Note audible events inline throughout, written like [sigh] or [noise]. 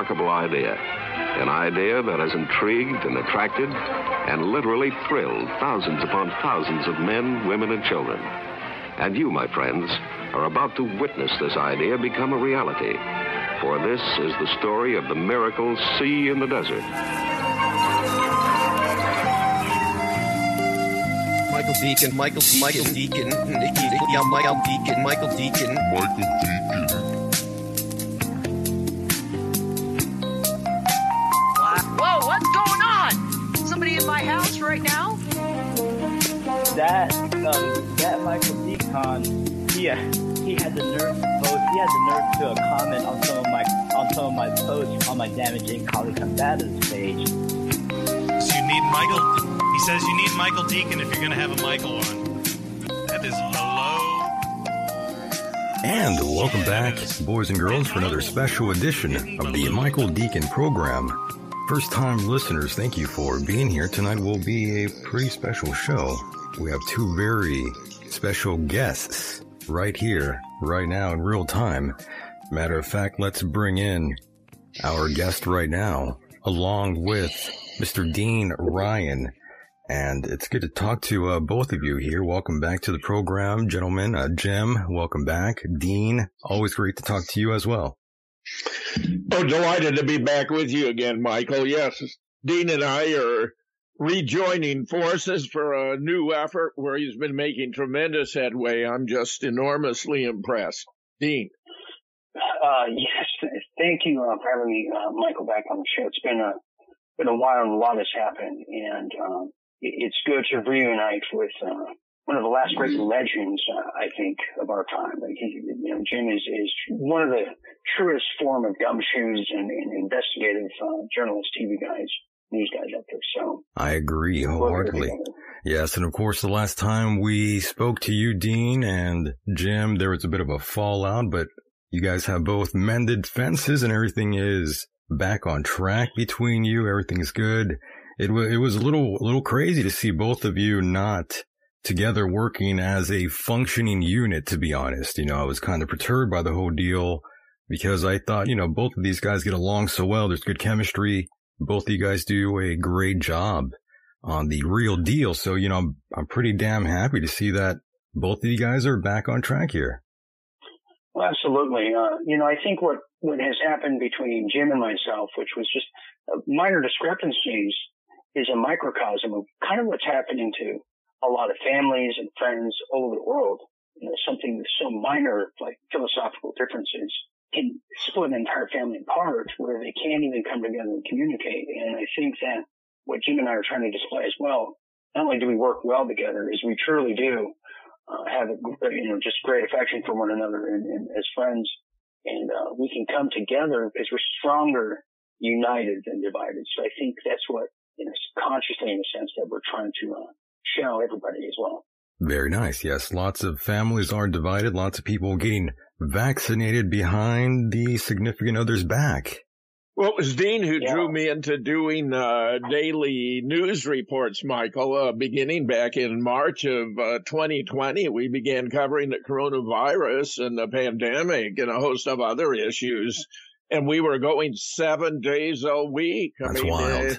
remarkable idea. An idea that has intrigued and attracted and literally thrilled thousands upon thousands of men, women, and children. And you, my friends, are about to witness this idea become a reality. For this is the story of the miracle sea in the desert. Michael Decon, Michael Decon, Michael Decon, yeah, Michael Decon, Michael Decon, Michael Decon. Michael Decon, he he had the nerve to post. He had the nerve to uh, comment on some of my on some of my posts on my damaging colleague combatives page. So you need Michael. He says you need Michael Decon if you're going to have a Michael on. That is hello. And welcome back, boys and girls, for another special edition of the Michael Decon program. First time listeners, thank you for being here. Tonight will be a pretty special show. We have two very special guests right here, right now, in real time. Matter of fact, let's bring in our guest right now, along with Mr. Dean Ryan. And it's good to talk to uh, both of you here. Welcome back to the program, gentlemen. Uh, Jim, welcome back. Dean, always great to talk to you as well. Oh, delighted to be back with you again, Michael. Yes, Dean and I are rejoining forces for a new effort where he's been making tremendous headway. I'm just enormously impressed. Dean. Uh, yes, thank you uh, for having me, uh, Michael, back on the show. It's been a been a while and a lot has happened, and um, it's good to reunite with uh, one of the last great legends, uh, I think, of our time. Like he, you know, Jim is is one of the truest form of gumshoes and, and investigative uh, journalist, TV guys, news guys out there. So I agree wholeheartedly. Yes, and of course, the last time we spoke to you, Dean and Jim, there was a bit of a fallout, but you guys have both mended fences and everything is back on track between you. Everything's good. It was, it was a little, a little crazy to see both of you not together working as a functioning unit, to be honest. You know, I was kind of perturbed by the whole deal because I thought, you know, both of these guys get along so well. There's good chemistry. Both of you guys do a great job on the real deal. So, you know, I'm, I'm pretty damn happy to see that both of you guys are back on track here. Well, absolutely. Uh, you know, I think what, what has happened between Jim and myself, which was just minor discrepancies, is a microcosm of kind of what's happening to a lot of families and friends all over the world. You know, something so minor like philosophical differences can split an entire family apart where they can't even come together and communicate. And I think that what Jim and I are trying to display as well, not only do we work well together, is we truly do uh, have a, you know just great affection for one another and, and as friends, and uh, we can come together because we're stronger united than divided. So I think that's what you know consciously in a sense that we're trying to uh, show everybody as well. Very nice. Yes, lots of families are divided. Lots of people getting vaccinated behind the significant other's back. Well, it was Dean who yeah. drew me into doing uh, daily news reports, Michael. Uh, beginning back in March of uh, 2020, we began covering the coronavirus and the pandemic and a host of other issues. And we were going seven days a week. I That's mean, wild.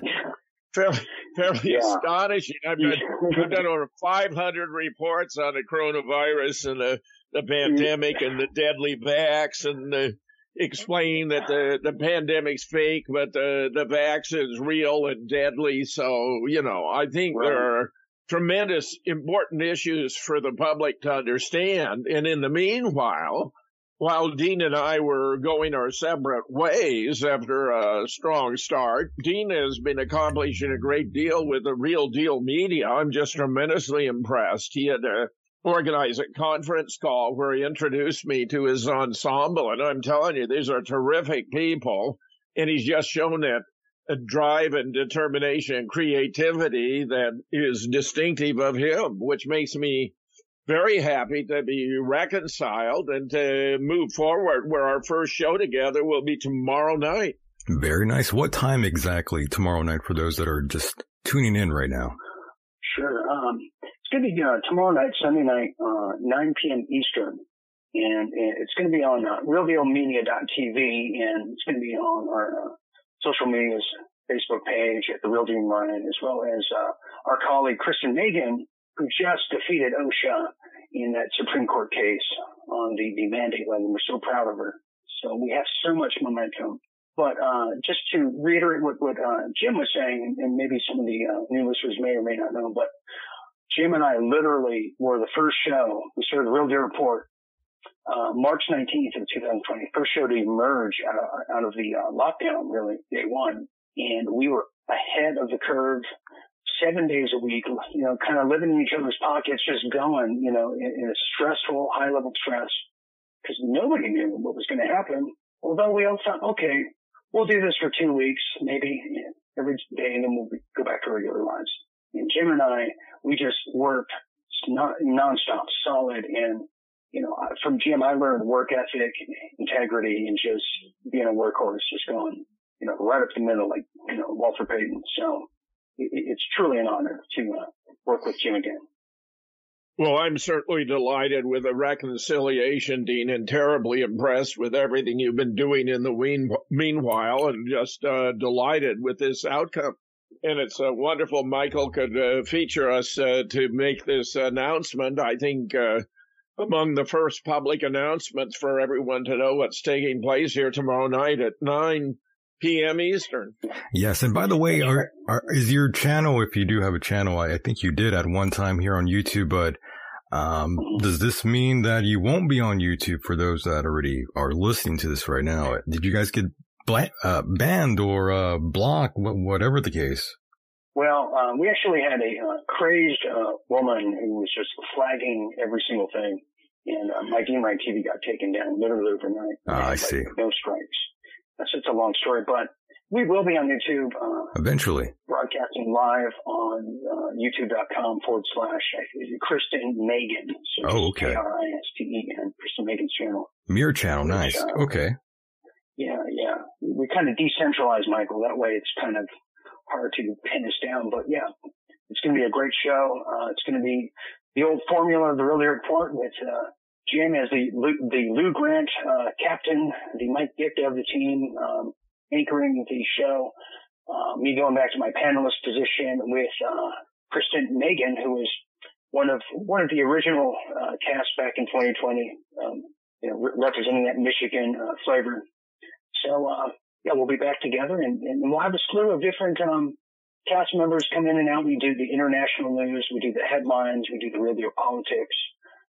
fairly, fairly yeah. astonishing. I've done, [laughs] I've done over 500 reports on the coronavirus and the, the pandemic and the deadly vax and the explain that the, the pandemic's fake, but the, the vax is real and deadly. So, you know, I think right. there are tremendous important issues for the public to understand. And in the meanwhile, while Dean and I were going our separate ways after a strong start, Dean has been accomplishing a great deal with the real deal media. I'm just tremendously impressed. He had a organize a conference call where he introduced me to his ensemble. And I'm telling you, these are terrific people. And he's just shown that a drive and determination and creativity that is distinctive of him, which makes me very happy to be reconciled and to move forward where our first show together will be tomorrow night. Very nice. What time exactly tomorrow night for those that are just tuning in right now? Sure. Um, going to be uh, tomorrow night, Sunday night, uh, 9 p.m. Eastern. and, it's going to be on uh, realdealmedia.tv, and it's going to be on our uh, social medias, Facebook page at the Real Dean Ryan, as well as uh, our colleague Kristen Meghan, who just defeated OSHA in that Supreme Court case on the, the mandate level. We're so proud of her. So we have so much momentum. But uh, just to reiterate what, what uh, Jim was saying, and maybe some of the uh, new listeners may or may not know, but Jim and I literally were the first show. We started Real Deal Report uh, March 19th of 2020, first show to emerge out of, out of the uh, lockdown, really, day one. And we were ahead of the curve seven days a week, you know, kind of living in each other's pockets, just going, you know, in, in a stressful, high level stress because nobody knew what was going to happen. Although we all thought, okay, we'll do this for two weeks, maybe every day, and then we'll go back to regular lives. And Jim and I, we just worked non- nonstop, solid, and you know, from Jim, I learned work ethic, integrity, and just being a workhorse, just going, you know, right up the middle, like you know, Walter Payton. So it, it's truly an honor to uh, work with Jim again. Well, I'm certainly delighted with the reconciliation, Dean, and terribly impressed with everything you've been doing in the meanwhile, and just uh, delighted with this outcome. And it's uh, wonderful Michael could uh, feature us uh, to make this announcement. I think uh, among the first public announcements for everyone to know what's taking place here tomorrow night at 9 p.m. Eastern. Yes, and by the way, are, are, is your channel, if you do have a channel, I, I, think you did at one time here on YouTube, but um, does this mean that you won't be on YouTube for those that already are listening to this right now? Did you guys get bla- uh, banned or uh, blocked, whatever the case? Well, um, we actually had a uh, crazed uh, woman who was just flagging every single thing, and uh, my Ryan TV got taken down literally overnight. Ah, I like, see. No strikes. That's it's a long story, but we will be on YouTube. Uh, Eventually. Broadcasting live on uh, youtube.com forward slash Kristen Meghan. So oh, okay. K-R-I-S-T-E-N, Kristen Meghan's channel. Mirror channel, nice. Uh, okay. Yeah, yeah. We kind of decentralized Michael. That way it's kind of hard to pin us down. But yeah, it's going to be a great show. Uh, it's going to be the old formula of the Real Report with uh, Jim as the the Lou Grant uh, captain, the Mike Ditka of the team, um, anchoring the show. Uh, me going back to my panelist position with uh, Kristen Meghan, who was one of one of the original uh, cast back in 2020, um, you know, re- representing that Michigan flavor. So uh, yeah, we'll be back together, and, and we'll have a slew of different um, cast members come in and out. We do the international news, we do the headlines, we do the real deal politics.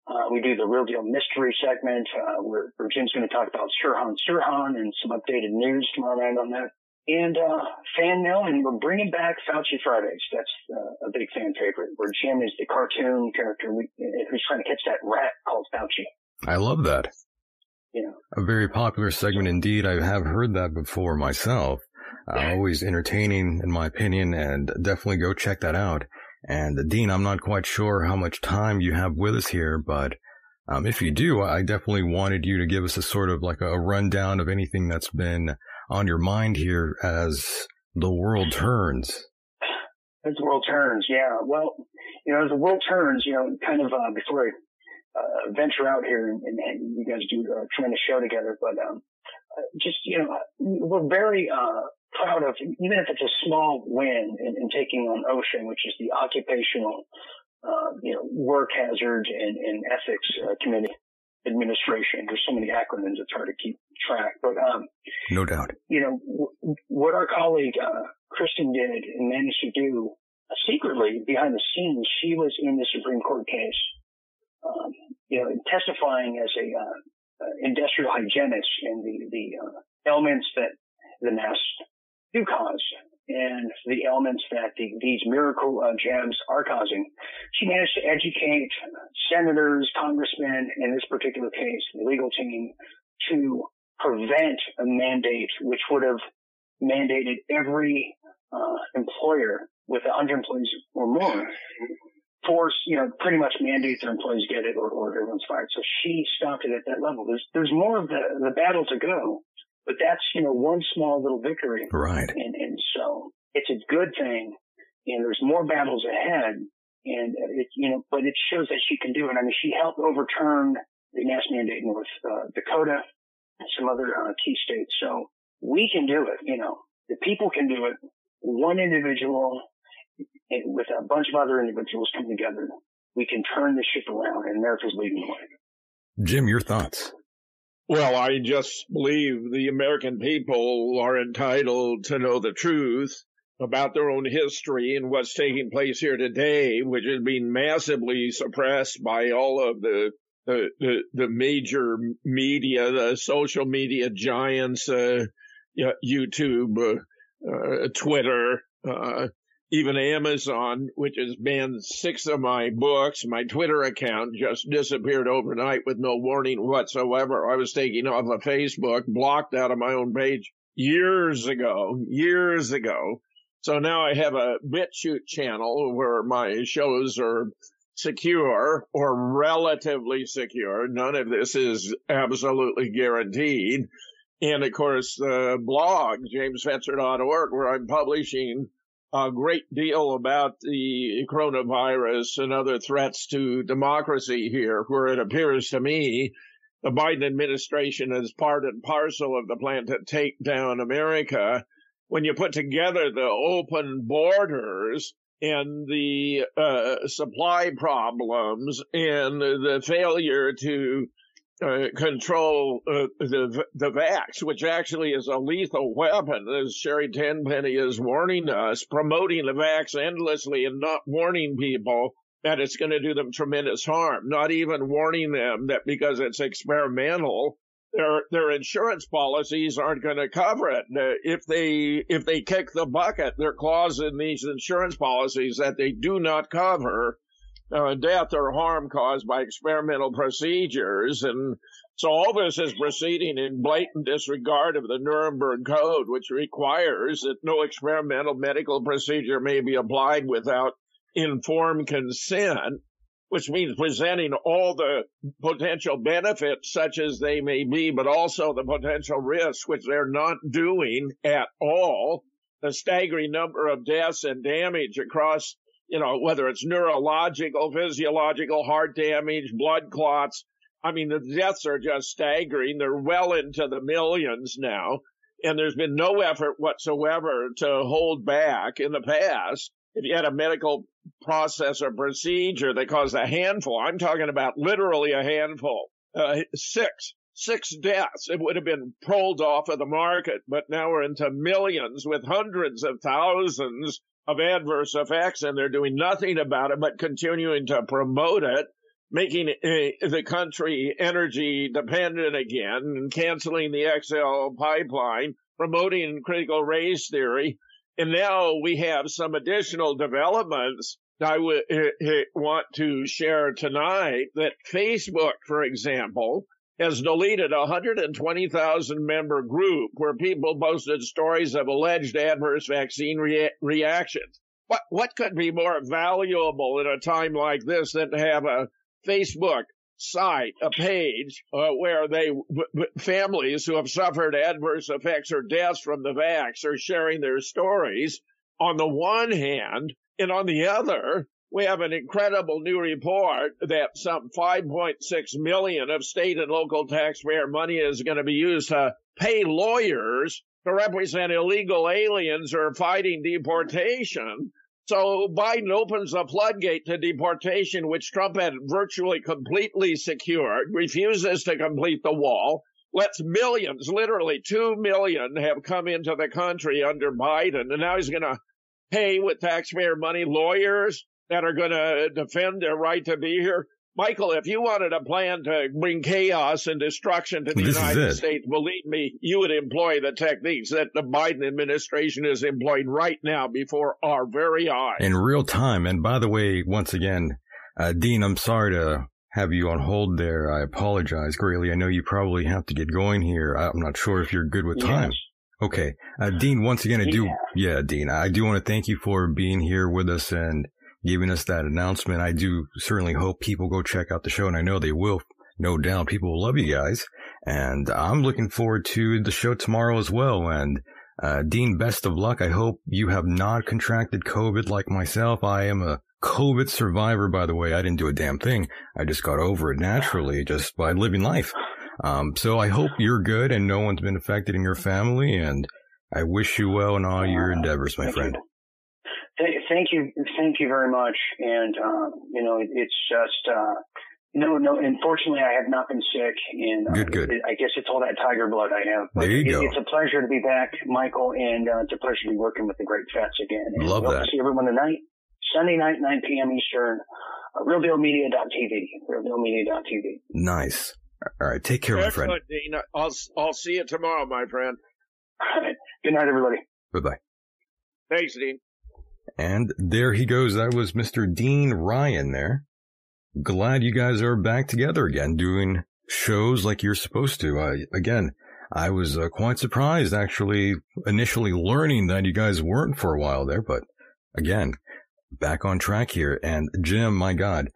Uh, we do the real deal mystery segment, uh, where, where Jim's going to talk about Sirhan Sirhan and some updated news tomorrow night on that. And, uh, fan mail, and we're bringing back Fauci Fridays. That's uh, a big fan favorite, where Jim is the cartoon character who's trying to catch that rat called Fauci. I love that. Yeah. A very popular segment indeed. I have heard that before myself. Uh, always entertaining in my opinion and definitely go check that out. And Dean, I'm not quite sure how much time you have with us here, but um, if you do, I definitely wanted you to give us a sort of like a rundown of anything that's been on your mind here as the world turns. As the world turns, yeah. Well, you know, as the world turns, you know, kind of uh, before I uh, venture out here and, and, you guys do a tremendous show together, but um, uh, just you know, we're very uh, proud of, even if it's a small win in, in taking on OSHA, which is the Occupational, uh, you know, Work Hazard and, and Ethics uh, Committee Administration. There's so many acronyms; it's hard to keep track. But um, no doubt, you know, w- what our colleague uh, Kristen did and managed to do uh, secretly behind the scenes. She was in the Supreme Court case, um, you know, testifying as a uh, uh, industrial hygienist and the the elements that the mass do cause and the elements that the, these miracle uh, jabs are causing. She managed to educate senators, congressmen, in this particular case, the legal team, to prevent a mandate which would have mandated every uh, employer with 100 employees or more force, you know, pretty much mandates their employees get it or, or everyone's fired. So she stopped it at that level. There's, there's more of the, the battle to go. But that's, you know, one small little victory. Right. And, and so it's a good thing. And there's more battles ahead. And it, you know, but it shows that she can do it. I mean, she helped overturn the mask mandate in North uh, Dakota, and some other uh, key states. So we can do it. You know, the people can do it. One individual with a bunch of other individuals come together, we can turn the ship around, and America's leading the way. Jim, your thoughts? Well, I just believe the American people are entitled to know the truth about their own history and what's taking place here today, which is being massively suppressed by all of the the the, the major media, the social media giants, uh, YouTube, uh, uh, Twitter, uh, even Amazon, which has banned six of my books. My Twitter account just disappeared overnight with no warning whatsoever. I was taking off of Facebook, blocked out of my own page years ago, years ago. So now I have a BitChute channel where my shows are secure or relatively secure. None of this is absolutely guaranteed. And of course, the blog, jamesfetzer.org, where I'm publishing a great deal about the coronavirus and other threats to democracy here, where it appears to me the Biden administration is part and parcel of the plan to take down America. When you put together the open borders and the uh, supply problems and the failure to uh, control uh, the the vax, which actually is a lethal weapon, as Sherri Tenpenny is warning us, promoting the vax endlessly and not warning people that it's going to do them tremendous harm. Not even warning them that because it's experimental, their their insurance policies aren't going to cover it. If they if they kick the bucket, there are clauses in these insurance policies that they do not cover uh, death or harm caused by experimental procedures. And so all this is proceeding in blatant disregard of the Nuremberg Code, which requires that no experimental medical procedure may be applied without informed consent, which means presenting all the potential benefits such as they may be, but also the potential risks, which they're not doing at all. The staggering number of deaths and damage across you know, whether it's neurological, physiological, heart damage, blood clots. I mean, the deaths are just staggering. They're well into the millions now. And there's been no effort whatsoever to hold back in the past. If you had a medical process or procedure that caused a handful, I'm talking about literally a handful, uh, six, six deaths, it would have been pulled off of the market. But now we're into millions with hundreds of thousands of adverse effects and they're doing nothing about it but continuing to promote it, making uh, the country energy dependent again and canceling the XL pipeline, promoting critical race theory. And now we have some additional developments I would uh, want to share tonight that Facebook, for example, has deleted a 120,000 member group where people posted stories of alleged adverse vaccine rea- reactions. What, what could be more valuable in a time like this than to have a Facebook site, a page uh, where they w- families who have suffered adverse effects or deaths from the vax are sharing their stories on the one hand, and on the other, we have an incredible new report that some 5.6 million of state and local taxpayer money is going to be used to pay lawyers to represent illegal aliens who are fighting deportation. So Biden opens the floodgate to deportation, which Trump had virtually completely secured, refuses to complete the wall, lets millions, literally two million, have come into the country under Biden, and now he's going to pay with taxpayer money lawyers that are going to defend their right to be here. Michael, if you wanted a plan to bring chaos and destruction to the This United. States, believe me, you would employ the techniques that the Biden administration is employing right now before our very eyes. in real time. And by the way, once again, uh, Dean, I'm sorry to have you on hold there. I apologize greatly. I know you probably have to get going here. I'm not sure if you're good with time. Okay. Uh, Dean, once again, I do, yeah, Dean, I do want to thank you for being here with us and giving us that announcement. I do certainly hope people go check out the show and I know they will. No doubt people will love you guys. And I'm looking forward to the show tomorrow as well. And, uh, Dean, best of luck. I hope you have not contracted COVID like myself. I am a COVID survivor, by the way. I didn't do a damn thing. I just got over it naturally just by living life. Um, so I hope you're good and no one's been affected in your family. And I wish you well in all your endeavors, my friend. You. Th- Thank you, thank you very much. And uh, you know, it, it's just uh, no, no. Unfortunately, I have not been sick, and uh, Good, good. it- I guess it's all that tiger blood I have. But There you it- go. It's a pleasure to be back, Michael, and uh, it's a pleasure to be working with the great Fats again. And Love that. To see everyone tonight, Sunday night, 9 p.m. Eastern. Uh, RealDealMedia.tv. RealDealMedia.tv. Nice. All right. Take care, my friend. Dean. I'll I'll see you tomorrow, my friend. All right. [laughs] Good night, everybody. Bye bye. Thanks, Dean. And there he goes. That was Mr. Dean Ryan there. Glad you guys are back together again doing shows like you're supposed to. Uh, again, I was uh, quite surprised actually initially learning that you guys weren't for a while there, but again, back on track here. And Jim, my God,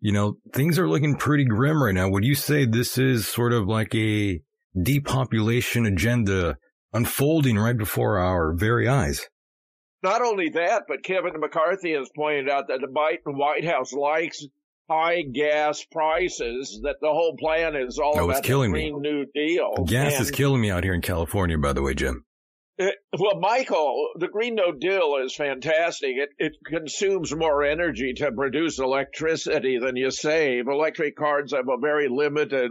you know, things are looking pretty grim right now. Would you say this is sort of like a depopulation agenda unfolding right before our very eyes? Not only that, but Kevin McCarthy has pointed out that the Biden White House likes high gas prices, that the whole plan is all Oh, about the killing me. Green New Deal. Gas is killing me out here in California, by the way, Jim. uh, well, Michael, the Green New Deal is fantastic. It, it consumes more energy to produce electricity than you save. Electric cars have a very limited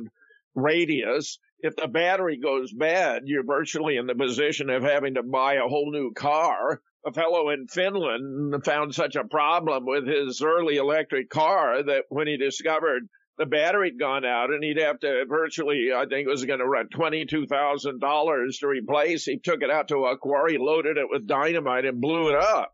radius. If the battery goes bad, you're virtually in the position of having to buy a whole new car. A fellow in Finland found such a problem with his early electric car that when he discovered the battery had gone out and he'd have to virtually, I think it was going to run $22,000 to replace. He took it out to a quarry, loaded it with dynamite and blew it up.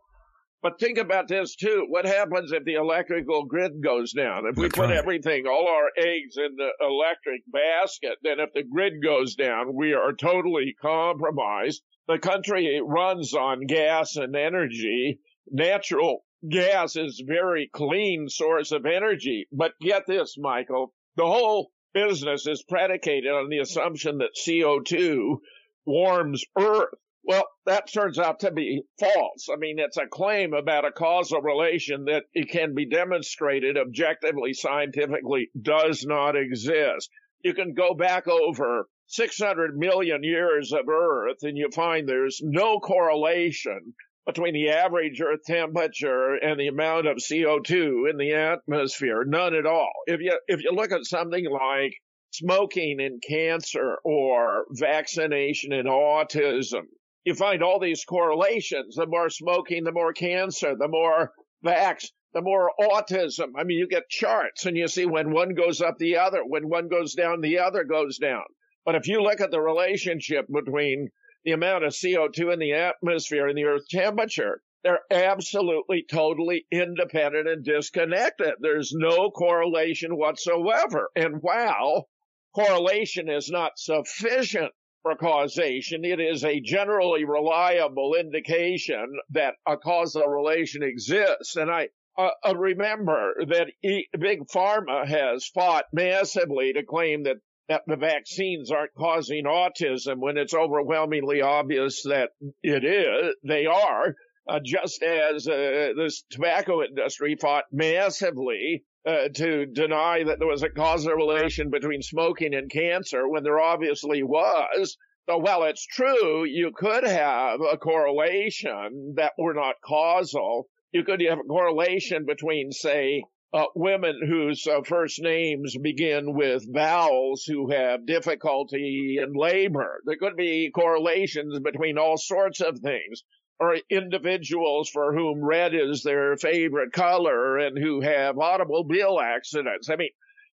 But think about this too. What happens if the electrical grid goes down? If we That's put right. everything, all our eggs in the electric basket, then if the grid goes down, we are totally compromised. The country runs on gas and energy. Natural gas is very clean source of energy. But get this, Michael, the whole business is predicated on the assumption that CO2 warms Earth. Well, that turns out to be false. I mean, it's a claim about a causal relation that it can be demonstrated objectively, scientifically, does not exist. You can go back over 600 million years of Earth and you find there's no correlation between the average Earth temperature and the amount of CO2 in the atmosphere. None at all. If you, if you look at something like smoking and cancer or vaccination and autism, you find all these correlations. The more smoking, the more cancer, the more vax, the more autism. I mean, you get charts and you see when one goes up, the other. When one goes down, the other goes down. But if you look at the relationship between the amount of CO2 in the atmosphere and the Earth temperature, they're absolutely, totally independent and disconnected. There's no correlation whatsoever. And while correlation is not sufficient for causation, it is a generally reliable indication that a causal relation exists. And I uh, uh, remember that e- Big Pharma has fought massively to claim that that the vaccines aren't causing autism when it's overwhelmingly obvious that it is. They are, uh, just as uh, this tobacco industry fought massively uh, to deny that there was a causal relation between smoking and cancer when there obviously was. So while it's true, you could have a correlation that were not causal. You could have a correlation between, say, uh, women whose uh, first names begin with vowels who have difficulty in labor. There could be correlations between all sorts of things. Or individuals for whom red is their favorite color and who have automobile accidents. I mean,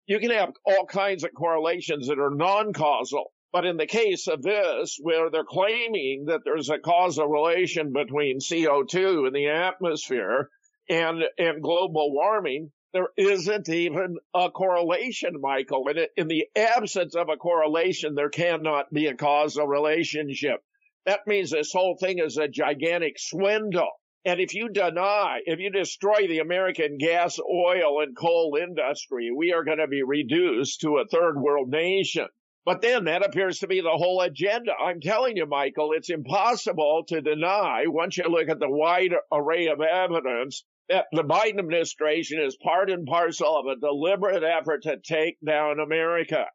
you can have all kinds of correlations that are non-causal. But in the case of this, where they're claiming that there's a causal relation between CO2 in the atmosphere and, and global warming, there isn't even a correlation, Michael. In the absence of a correlation, there cannot be a causal relationship. That means this whole thing is a gigantic swindle. And if you deny, if you destroy the American gas, oil, and coal industry, we are going to be reduced to a third world nation. But then that appears to be the whole agenda. I'm telling you, Michael, it's impossible to deny once you look at the wide array of evidence the Biden administration is part and parcel of a deliberate effort to take down America.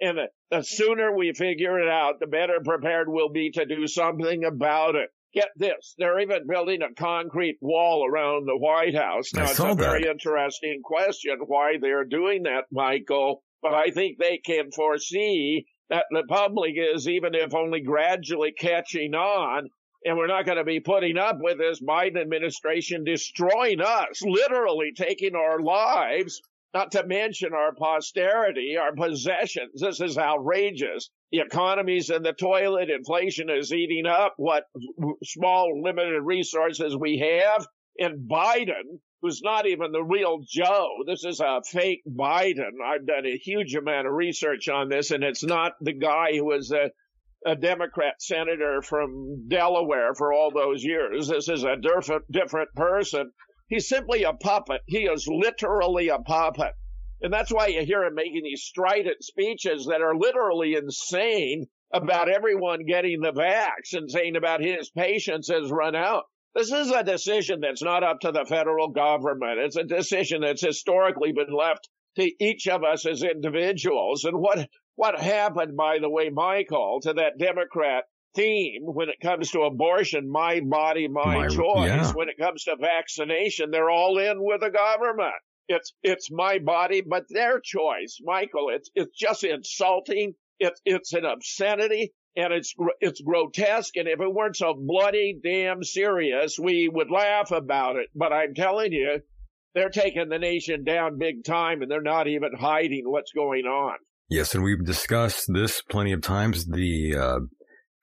And the, sooner we figure it out, the better prepared we'll be to do something about it. Get this, they're even building a concrete wall around the White House. Now, it's a very that. interesting question why they're doing that, Michael, but I think they can foresee that the public is, even if only gradually catching on, and we're not going to be putting up with this Biden administration destroying us, literally taking our lives, not to mention our posterity, our possessions. This is outrageous. The economy's in the toilet. Inflation is eating up what small limited resources we have. And Biden, who's not even the real Joe, this is a fake Biden. I've done a huge amount of research on this and it's not the guy who was a a Democrat senator from Delaware for all those years. This is a different, different person. He's simply a puppet. He is literally a puppet. And that's why you hear him making these strident speeches that are literally insane about everyone getting the vax and saying about his patience has run out. This is a decision that's not up to the federal government. It's a decision that's historically been left to each of us as individuals. And what what happened, by the way, Michael, to that Democrat theme when it comes to abortion, my body, my, My- choice. yeah. When it comes to vaccination, they're all in with the government. It's it's my body, but their choice, Michael. It's it's just insulting. It's it's an obscenity. And it's it's grotesque, and if it weren't so bloody damn serious, we would laugh about it. But I'm telling you, they're taking the nation down big time, and they're not even hiding what's going on. Yes, and we've discussed this plenty of times. The uh,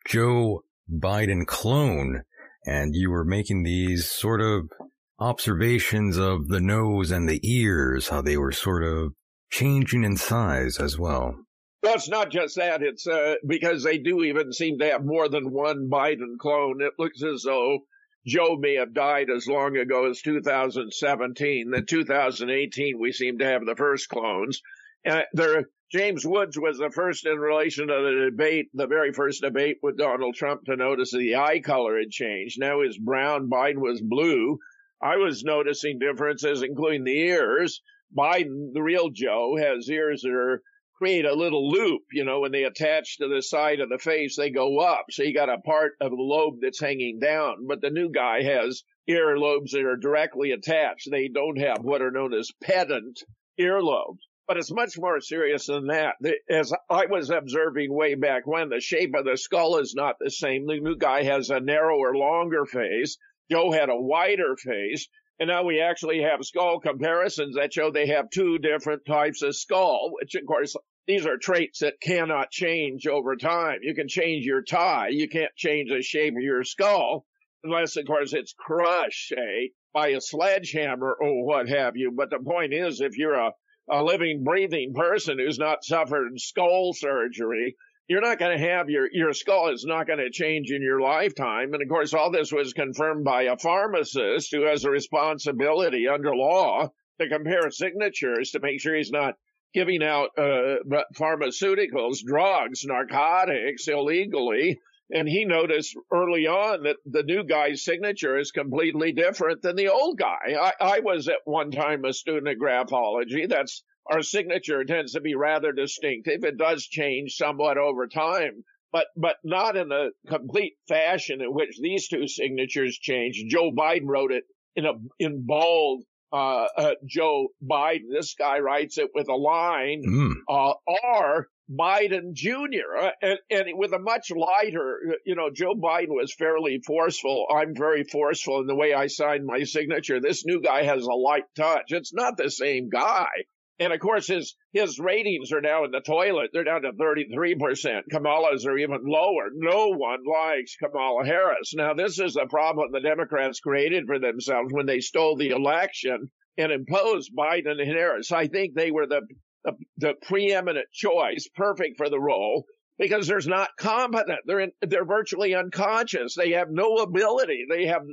Joe Biden clone, and you were making these sort of observations of the nose and the ears, how they were sort of changing in size as well. Well, it's not just that. It's uh, because they do even seem to have more than one Biden clone. It looks as though Joe may have died as long ago as 2017. Then 2018, we seem to have the first clones. Uh, there, James Woods was the first in relation to the debate, the very first debate with Donald Trump to notice the eye color had changed. Now his brown, Biden was blue. I was noticing differences, including the ears. Biden, the real Joe, has ears that are create a little loop. You know, when they attach to the side of the face, they go up. So you got a part of the lobe that's hanging down. But the new guy has ear lobes that are directly attached. They don't have what are known as pendant earlobes. But it's much more serious than that. As I was observing way back when, the shape of the skull is not the same. The new guy has a narrower, longer face. Joe had a wider face. And now we actually have skull comparisons that show they have two different types of skull, which of course these are traits that cannot change over time. You can change your tie. You can't change the shape of your skull unless of course it's crushed, say, by a sledgehammer or what have you. But the point is, if you're a, a living, breathing person who's not suffered skull surgery, you're not going to have your, your skull is not going to change in your lifetime. And of course, all this was confirmed by a pharmacist who has a responsibility under law to compare signatures to make sure he's not giving out uh, pharmaceuticals, drugs, narcotics illegally. And he noticed early on that the new guy's signature is completely different than the old guy. I, I was at one time a student of graphology. That's our signature tends to be rather distinctive. It does change somewhat over time, but but not in the complete fashion in which these two signatures change. Joe Biden wrote it in a in bold. Uh, uh, Joe Biden. This guy writes it with a line Mm. uh, or Biden Jr. Uh, and, and with a much lighter, you know, Joe Biden was fairly forceful. I'm very forceful in the way I sign my signature. This new guy has a light touch. It's not the same guy. And of course, his, his ratings are now in the toilet. They're down to 33%. Kamala's are even lower. No one likes Kamala Harris. Now, this is a problem the Democrats created for themselves when they stole the election and imposed Biden and Harris. I think they were the, the, preeminent choice, perfect for the role because there's not competent. They're in, they're virtually unconscious. They have no ability. They have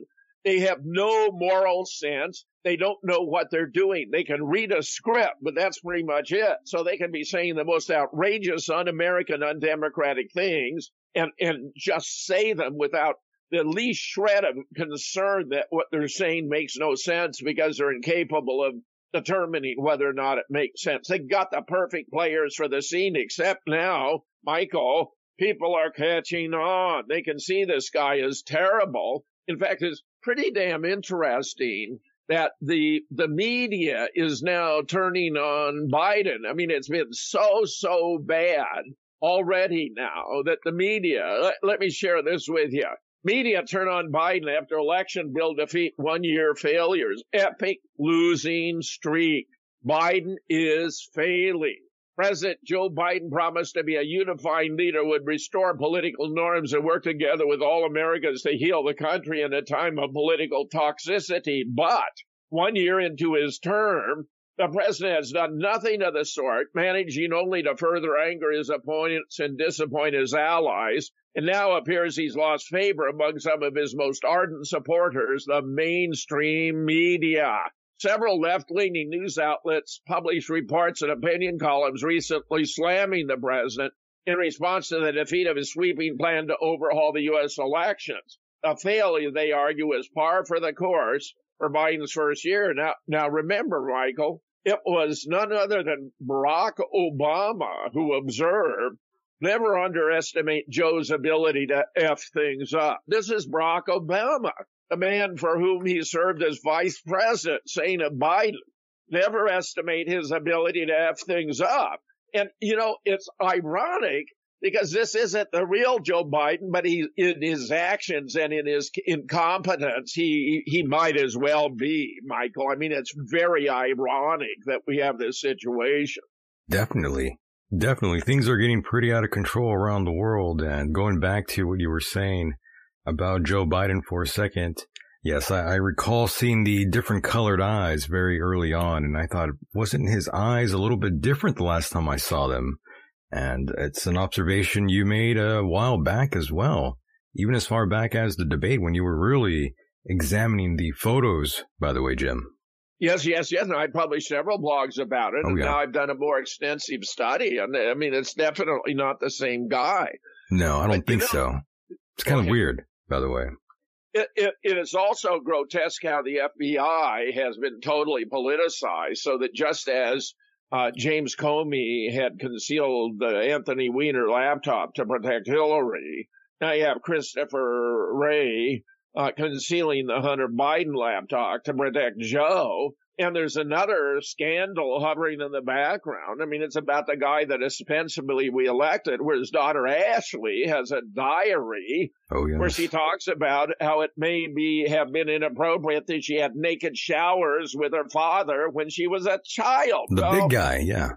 they have no moral sense. They don't know what they're doing. They can read a script, but that's pretty much it. So they can be saying the most outrageous, un-American, undemocratic things and, and just say them without the least shred of concern that what they're saying makes no sense because they're incapable of determining whether or not it makes sense. They got the perfect players for the scene, except now, Michael, people are catching on. They can see this guy is terrible. In fact, it's pretty damn interesting that the the media is now turning on Biden. I mean, it's been so so bad already now that the media. Let, let me share this with you. Media turn on Biden after election bill defeat one year failures. Epic losing streak. Biden is failing. President Joe Biden promised to be a unifying leader, would restore political norms and work together with all Americans to heal the country in a time of political toxicity. But one year into his term, the president has done nothing of the sort, managing only to further anger his opponents and disappoint his allies. And now appears he's lost favor among some of his most ardent supporters, the mainstream media. Several left leaning news outlets published reports and opinion columns recently slamming the president in response to the defeat of his sweeping plan to overhaul the U.S. elections. A failure, they argue, is par for the course for Biden's first year. Now, now remember, Michael, it was none other than Barack Obama who observed never underestimate Joe's ability to F things up. This is Barack Obama, the man for whom he served as vice president, saying of Biden, never estimate his ability to F things up. And, you know, it's ironic because this isn't the real Joe Biden, but he, in his actions and in his incompetence, he, he might as well be, Michael. I mean, it's very ironic that we have this situation. Definitely. Definitely. Things are getting pretty out of control around the world. And going back to what you were saying about Joe Biden for a second, yes, I, I recall seeing the different colored eyes very early on. And I thought, wasn't his eyes a little bit different the last time I saw them? And it's an observation you made a while back as well, even as far back as the debate when you were really examining the photos, by the way, Jim. Yes, yes, yes. And I published several blogs about it. Oh, and yeah. now I've done a more extensive study. And I mean, it's definitely not the same guy. No, I don't But, you think know- so. It's kind of weird, by the way. It, it, it is also grotesque how the FBI has been totally politicized so that just as uh, James Comey had concealed the Anthony Weiner laptop to protect Hillary, now you have Christopher Wray uh, concealing the Hunter Biden laptop to protect Joe. And there's another scandal hovering in the background. I mean, it's about the guy that ostensibly we elected, where his daughter Ashley has a diary Oh, yes. where she talks about how it may be have been inappropriate that she had naked showers with her father when she was a child. the So, big guy, yeah.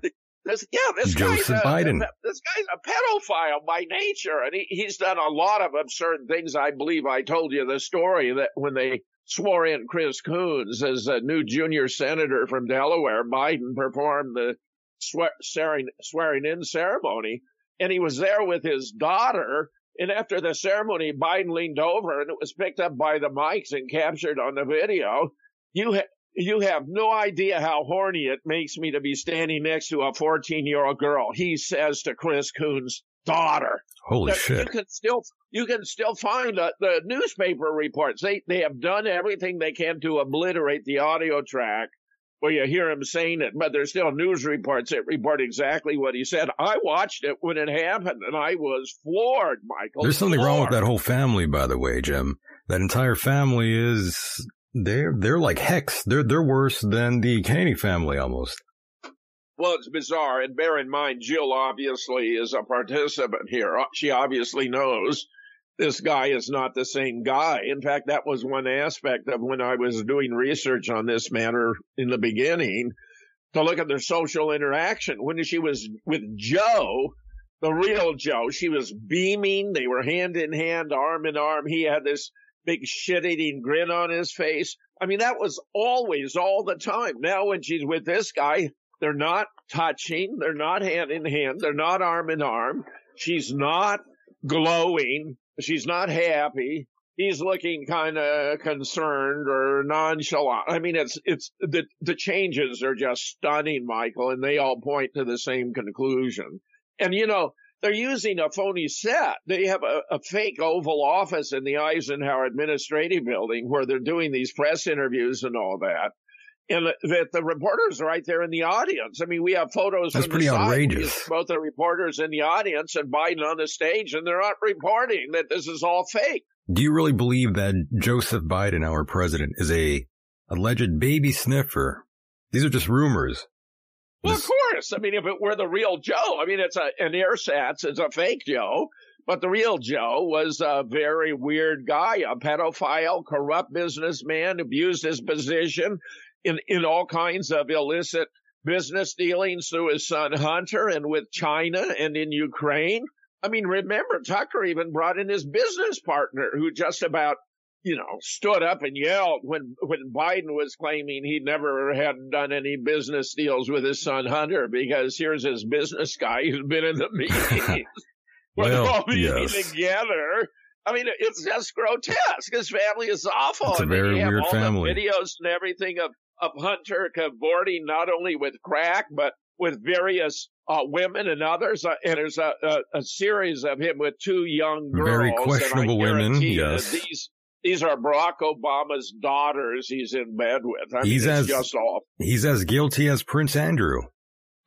This, yeah, this Joseph guy's a, Biden. This guy's a pedophile by nature, and he, he's done a lot of absurd things. I believe I told you the story that when they swore in Chris Coons as a new junior senator from Delaware, Biden performed the swear, swearing, swearing in ceremony, and he was there with his daughter. And after the ceremony, Biden leaned over, and it was picked up by the mics and captured on the video. You ha- you have no idea how horny it makes me to be standing next to a 14 year old girl. He says to Chris Coons' daughter. Holy That You can still you can still find the newspaper reports. They they have done everything they can to obliterate the audio track where you hear him saying it, but there's still news reports that report exactly what he said. I watched it when it happened, and I was floored, Michael. There's something wrong with that whole family, by the way, Jim. That entire family is they're they're like hex. They're they're worse than the Kennedy family almost. Well, it's bizarre, and bear in mind, Jill obviously is a participant here. Uh, She obviously knows this guy is not the same guy. In fact, that was one aspect of when I was doing research on this matter in the beginning to look at their social interaction. When she was with Joe, the real Joe, she was beaming. They were hand in hand, arm in arm. He had this big shit eating grin on his face. I mean, that was always all the time. Now when she's with this guy, they're not touching. They're not hand in hand. They're not arm in arm. She's not glowing. She's not happy. He's looking kind of concerned or nonchalant. I mean, it's, it's the, the changes are just stunning, Michael, and they all point to the same conclusion. And you know, they're using a phony set. They have a, a, fake Oval Office in the Eisenhower Administrative Building where they're doing these press interviews and all that. And that the reporters are right there in the audience. I mean, we have photos. That's pretty outrageous. Both the reporters in the audience and Biden on the stage, and they're not reporting that this is all fake. Do you really believe that Joseph Biden, our president, is a alleged baby sniffer? These are just rumors. Well, of course. I mean, if it were the real Joe, I mean, it's a, an ersatz, it's a fake Joe, but the real Joe was a very weird guy, a pedophile, corrupt businessman, abused his position in, in all kinds of illicit business dealings through his son Hunter and with China and in Ukraine. I mean, remember, Tucker even brought in his business partner who just about you know, stood up and yelled when when Biden was claiming he never had done any business deals with his son Hunter because here's his business guy who's been in the [laughs] meetings. [laughs] well, We're all meeting yes. together. I mean, it's just grotesque. His family is awful. It's a I mean, very weird all family. The videos and everything of of Hunter cavorting not only with crack but with various uh, women and others. Uh, and there's a, a, a series of him with two young girls. Very and I questionable women, yes. These these are Barack Obama's daughters he's in bed with. I mean, He's as- just awful. He's as guilty as Prince Andrew.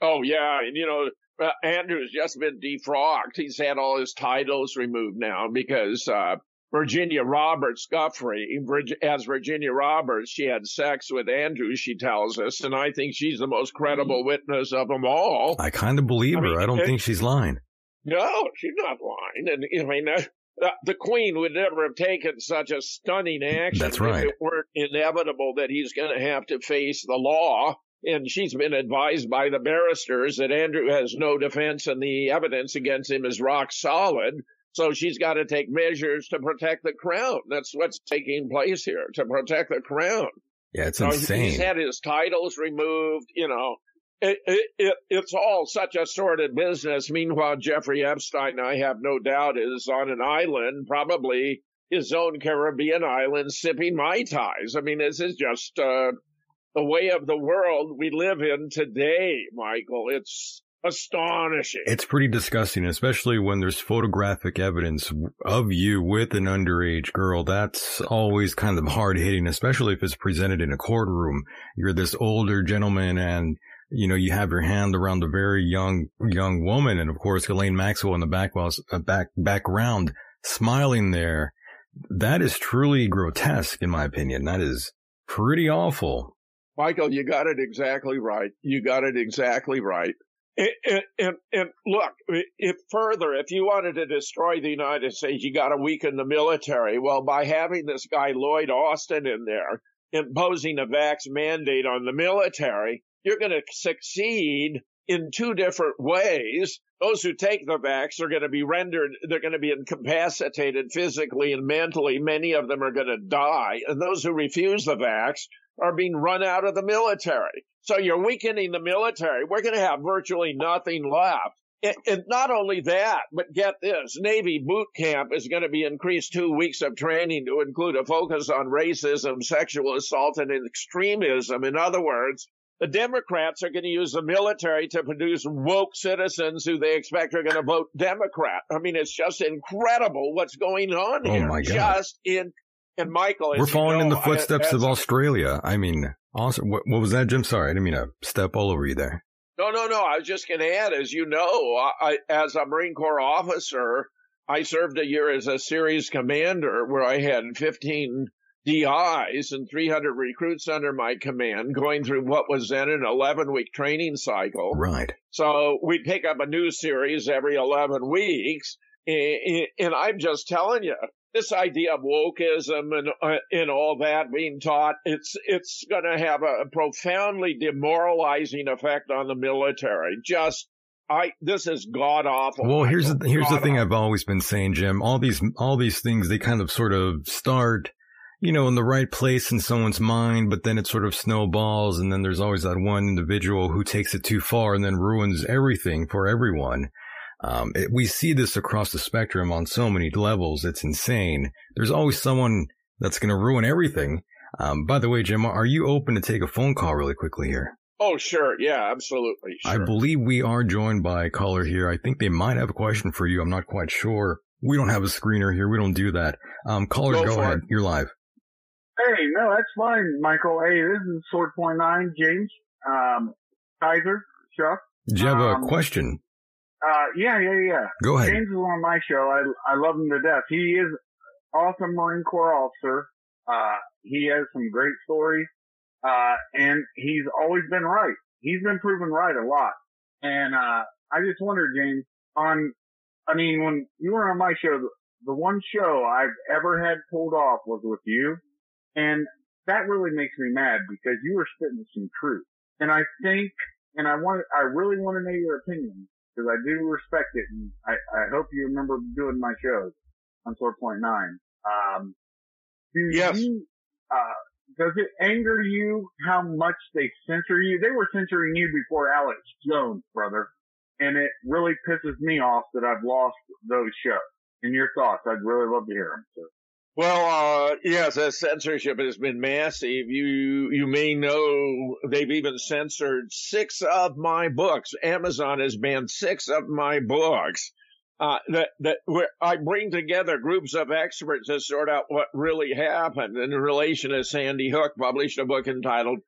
Oh yeah, and you know, uh, Andrew's just been defrocked. He's had all his titles removed now because uh Virginia Roberts Virg- as Virginia Roberts, she had sex with Andrew. She tells us, and I think she's the most credible witness of them all. I kind of believe I her. mean, I don't it- think she's lying. No, she's not lying. And I mean, uh, uh, the Queen would never have taken such a stunning action That's right. if it weren't inevitable that he's going to have to face the law. And she's been advised by the barristers that Andrew has no defense and the evidence against him is rock solid. So she's got to take measures to protect the crown. That's what's taking place here, to protect the crown. Yeah, it's So he's had his titles removed, you know. It, it, it, it's all such a sordid business. Meanwhile, Jeffrey Epstein, I have no doubt, is on an island, probably his own Caribbean island, sipping Mai Tais. I mean, this is just uh, the way of the world we live in today, Michael. It's astonishing. It's pretty disgusting, especially when there's photographic evidence of you with an underage girl. That's always kind of hard hitting, especially if it's presented in a courtroom. You're this older gentleman and, you know, you have your hand around a very young, young woman. And of course, Ghislaine Maxwell in the back, uh, back, background smiling there. That is truly grotesque, in my opinion. That is pretty awful. Michael, you got it exactly right. You got it exactly right. And, and, and look, if further, if you wanted to destroy the United States, you got to weaken the military. Well, by having this guy Lloyd Austin in there imposing a vax mandate on the military, you're going to succeed in two different ways. Those who take the vax are going to be rendered, they're going to be incapacitated physically and mentally. Many of them are going to die. And those who refuse the vax are being run out of the military. So you're weakening the military. We're going to have virtually nothing left. And, not only that, but get this, Navy boot camp is going to be increased two weeks of training to include a focus on racism, sexual assault, and extremism. In other words, the Democrats are going to use the military to produce woke citizens who they expect are going to vote Democrat. I mean, it's just incredible what's going on Oh here. my God. Just in, and Michael, We're you following in the footsteps as- of Australia. I mean, awesome. What, what was that, Jim? Sorry, I didn't mean to step all over you there. No, no, no. I was just going to add, as you know, I, as a Marine Corps officer, I served a year as a series commander where I had 15 DIs and 300 recruits under my command going through what was then an 11 week training cycle. Right. So we'd pick up a new series every 11 weeks. And, I'm just telling you, this idea of wokeism and uh, and all that being taught, it's it's going to have a profoundly demoralizing effect on the military. Just I this is god awful. Well, here's the here's the thing awful. I've always been saying, Jim. All these all these things they kind of sort of start, you know, in the right place in someone's mind, but then it sort of snowballs, and then there's always that one individual who takes it too far and then ruins everything for everyone. Um, it, we see this across the spectrum on so many levels. It's insane. There's always someone that's going to ruin everything. Um, by the way, Jim, are you open to take a phone call really quickly here? Oh, sure. Yeah, absolutely. I believe we are joined by a caller here. I think they might have a question for you. I'm not quite sure. We don't have a screener here. We don't do that. Um, caller, Go go, ahead. it. You're live. Hey, no, that's fine, Michael. Hey, this is Sword Point Nine, James, um, Kaiser, Chuck. Do you have Um, a question? Uh, yeah, yeah, yeah. Go ahead. James is on my show. I I love him to death. He is awesome Marine Corps officer. Uh, he has some great stories. Uh, and he's always been right. He's been proven right a lot. And, uh, I just wondered, James, on, I mean, when you were on my show, the, the one show I've ever had pulled off was with you. And that really makes me mad because you were spitting some truth. And I think, and I want, I really want to know your opinion because I do respect it. And I, I hope you remember doing my shows on Sword Point Nine. Um, do Yes. you, uh, does it anger you how much they censor you? They were censoring you before Alex Jones, brother. And it really pisses me off that I've lost those shows. And your thoughts, I'd really love to hear them. sir. Well, uh, yes, the censorship has been massive. You, you may know they've even censored six of my books. Amazon has banned six of my books. Uh, that, that where I bring together groups of experts to sort out what really happened in relation to Sandy Hook, published a book entitled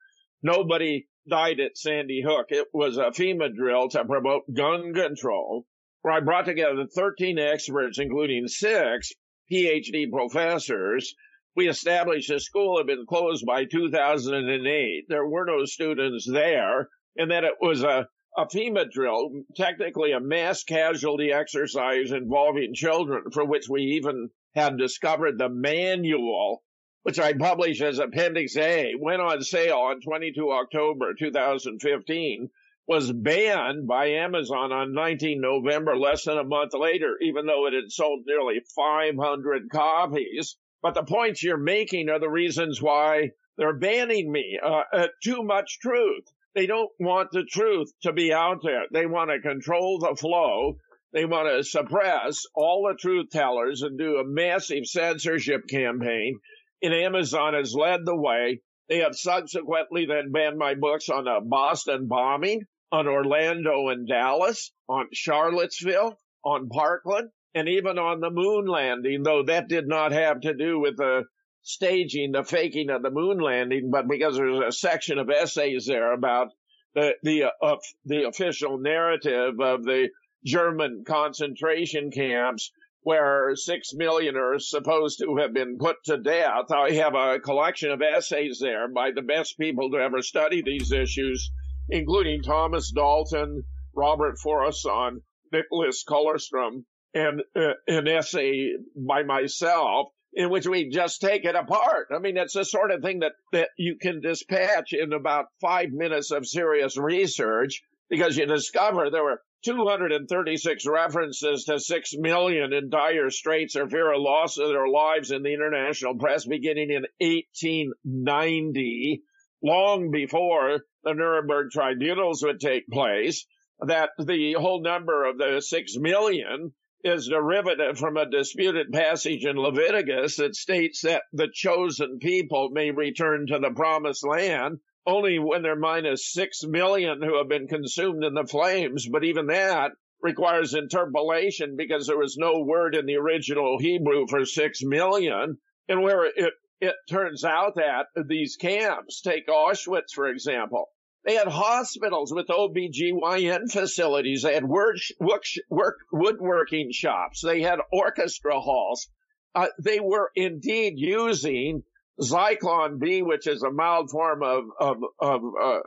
Nobody Died at Sandy Hook. It was a FEMA drill to promote gun control where I brought together 13 experts, including six PhD professors. We established the school had been closed by 2008. There were no students there, and that it was a, a FEMA drill, technically a mass casualty exercise involving children, for which we even had discovered the manual, which I published as Appendix A, went on sale on 22 October 2015 was banned by Amazon on 19 November, less than a month later, even though it had sold nearly 500 copies. But the points you're making are the reasons why they're banning me. Uh, uh, too much truth. They don't want the truth to be out there. They want to control the flow. They want to suppress all the truth tellers and do a massive censorship campaign. And Amazon has led the way. They have subsequently then banned my books on the Boston bombing, on Orlando and Dallas, on Charlottesville, on Parkland, and even on the moon landing, though that did not have to do with the staging, the faking of the moon landing, but because there's a section of essays there about the the uh, the official narrative of the German concentration camps where six million are supposed to have been put to death. I have a collection of essays there by the best people to ever study these issues, including Thomas Dalton, Robert Faurisson, Nicholas Kollerstrom, and uh, an essay by myself in which we just take it apart. I mean, it's the sort of thing that, that you can dispatch in about five minutes of serious research because you discover there were 236 references to 6 million in dire straits or fear of loss of their lives in the international press beginning in 1890, long before the Nuremberg tribunals would take place, that the whole number of the 6 million is derivative from a disputed passage in Leviticus that states that the chosen people may return to the promised land only when they're minus six million who have been consumed in the flames. But even that requires interpolation because there was no word in the original Hebrew for six million. And where it, it turns out that these camps, take Auschwitz, for example, they had hospitals with OBGYN facilities. They had work, work, work, woodworking shops. They had orchestra halls. Uh, they were indeed using Zyklon B, which is a mild form of, of, of uh,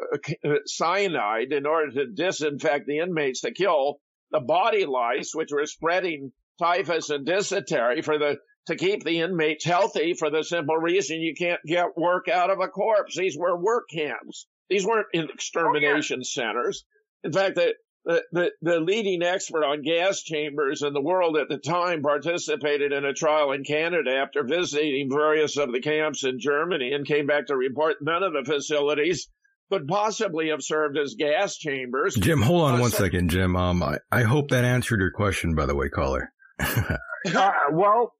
cyanide in order to disinfect the inmates to kill the body lice, which were spreading typhus and dysentery for the, to keep the inmates healthy for the simple reason you can't get work out of a corpse. These were work camps. These weren't extermination centers. In fact, the, the, the, the leading expert on gas chambers in the world at the time participated in a trial in Canada after visiting various of the camps in Germany and came back to report none of the facilities could possibly have served as gas chambers. Jim, hold on Uh, one so- second, Jim. Um, I, I hope that answered your question, by the way, caller. [laughs] Uh, well,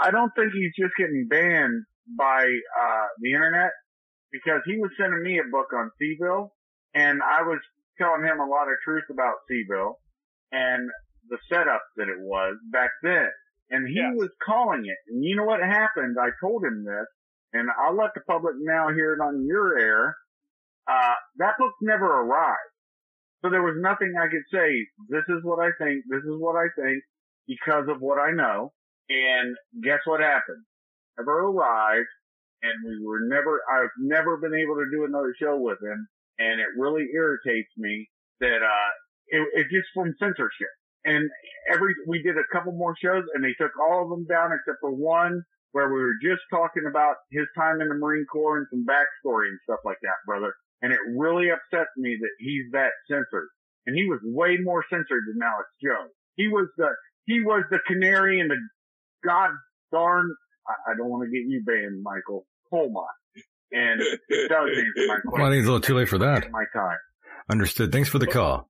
I, I don't think he's just getting banned by uh, the internet because he was sending me a book on Seville, and I was telling him a lot of truth about Seville and the setup that it was back then. And he was calling it. And you know what happened? I told him this, and I'll let the public now hear it on your air. Uh, that book never arrived. So there was nothing I could say, this is what I think, this is what I think, because of what I know. And guess what happened? Never arrived, and we were never, I've never been able to do another show with him, and it really irritates me that, uh, it, it's just from censorship. And every, we did a couple more shows, and they took all of them down except for one where we were just talking about his time in the Marine Corps and some backstory and stuff like that, brother. And it really upsets me that he's that censored. And he was way more censored than Alex Jones. He was the, he was the canary in the god darn, I, I don't want to get you banned, Michael, oh coal mine. And it does answer my question. [laughs] Well, I think it's a little too late for that. My time. Understood. Thanks for the call.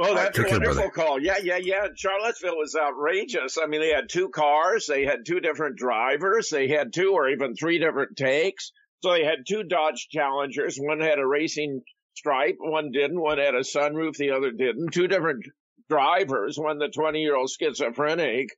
Oh, that's Take a care, wonderful brother. call. Yeah, yeah, yeah. Charlottesville was outrageous. I mean, they had two cars, they had two different drivers, they had two or even three different takes. So they had two Dodge Challengers. One had a racing stripe, one didn't. One had a sunroof, the other didn't. Two different drivers. One, the 20 year old schizophrenic,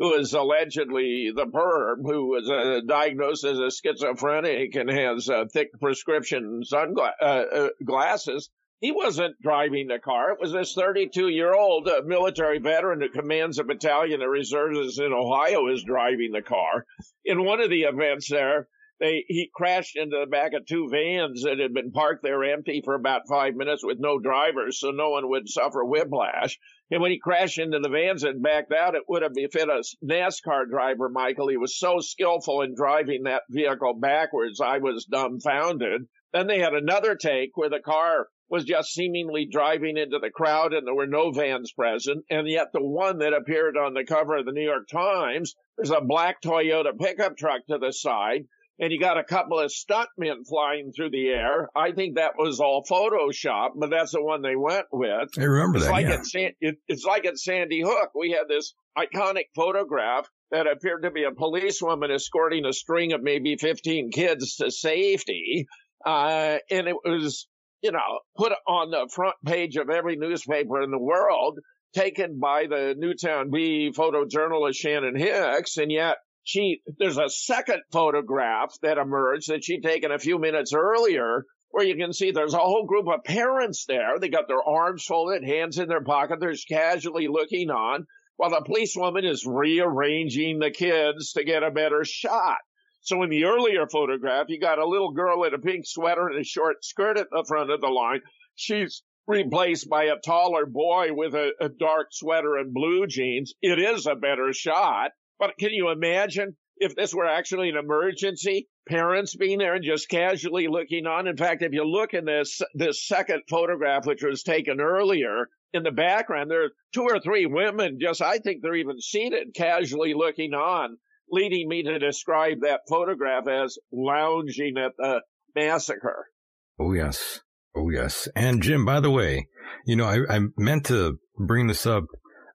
who is allegedly the perp, who was uh, diagnosed as a schizophrenic and has uh, thick prescription sunglasses. Uh, uh. He wasn't driving the car. It was this 32 year old uh, military veteran who commands a battalion of reservists in Ohio is driving the car. In one of the events there, they, he crashed into the back of two vans that had been parked there empty for about five minutes with no drivers so no one would suffer whiplash. And when he crashed into the vans and backed out, it would have befit a NASCAR driver, Michael. He was so skillful in driving that vehicle backwards, I was dumbfounded. Then they had another take where the car was just seemingly driving into the crowd and there were no vans present. And yet the one that appeared on the cover of the New York Times, there's a black Toyota pickup truck to the side and you got a couple of stuntmen flying through the air. I think that was all Photoshop, but that's the one they went with. I remember It's that. like yeah. at San, it, it's like at Sandy Hook. We had this iconic photograph that appeared to be a policewoman escorting a string of maybe 15 kids to safety. Uh, and it was, you know, put on the front page of every newspaper in the world, taken by the Newtown Bee photojournalist Shannon Hicks. And yet she, there's a second photograph that emerged that she'd taken a few minutes earlier where you can see there's a whole group of parents there. They got their arms folded, hands in their pocket. They're just casually looking on while the policewoman is rearranging the kids to get a better shot. So in the earlier photograph, you got a little girl in a pink sweater and a short skirt at the front of the line. She's replaced by a taller boy with a, a dark sweater and blue jeans. It is a better shot. But can you imagine if this were actually an emergency? Parents being there and just casually looking on. In fact, if you look in this, this second photograph, which was taken earlier, in the background, there are two or three women just, I think they're even seated, casually looking on, leading me to describe that photograph as lounging at the massacre. Oh yes. Oh yes. And Jim, by the way, you know, I, I meant to bring this up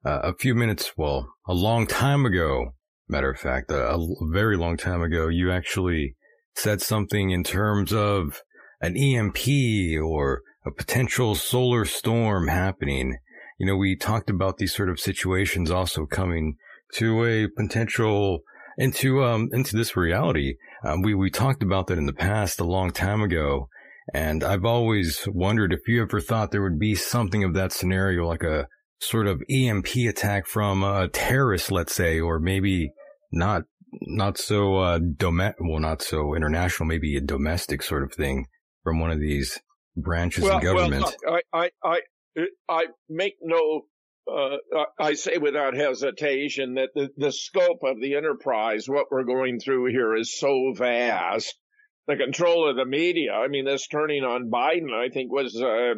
uh, a few minutes, well, a long time ago. Matter of fact, a, a very long time ago, you actually said something in terms of an EMP or a potential solar storm happening. You know, we talked about these sort of situations also coming to a potential into um into this reality. Um, we we talked about that in the past a long time ago, and I've always wondered if you ever thought there would be something of that scenario, like a sort of EMP attack from a terrorist, let's say, or maybe not not so uh dom- well not so international, maybe a domestic sort of thing from one of these branches of government. Well, look, I, I, I, I make no, uh, I say without hesitation that the, the scope of the enterprise, what we're going through here is so vast. The control of the media, I mean, this turning on Biden, I think was uh,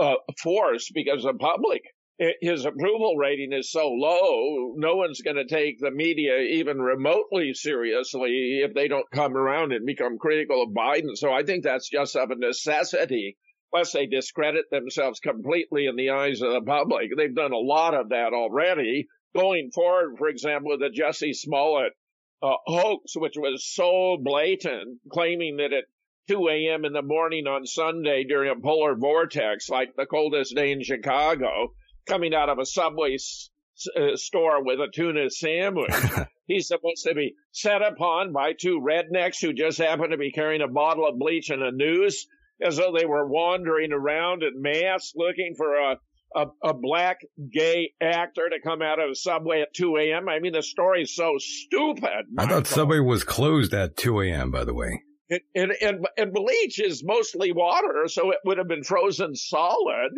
uh, forced because the public, his approval rating is so low, no one's going to take the media even remotely seriously if they don't come around and become critical of Biden. So I think that's just of a necessity lest they discredit themselves completely in the eyes of the public. They've done a lot of that already. Going forward, for example, with the Jesse Smollett uh, hoax, which was so blatant, claiming that at 2 a.m. in the morning on Sunday during a polar vortex, like the coldest day in Chicago, coming out of a subway s- uh, store with a tuna sandwich. [laughs] He's supposed to be set upon by two rednecks who just happen to be carrying a bottle of bleach and a noose as though they were wandering around in mass looking for a, a, a black gay actor to come out of a subway at 2 a.m. I mean, the story's so stupid. I thought Subway was closed at 2 a.m., by the way. And, and, and, and bleach is mostly water, so it would have been frozen solid.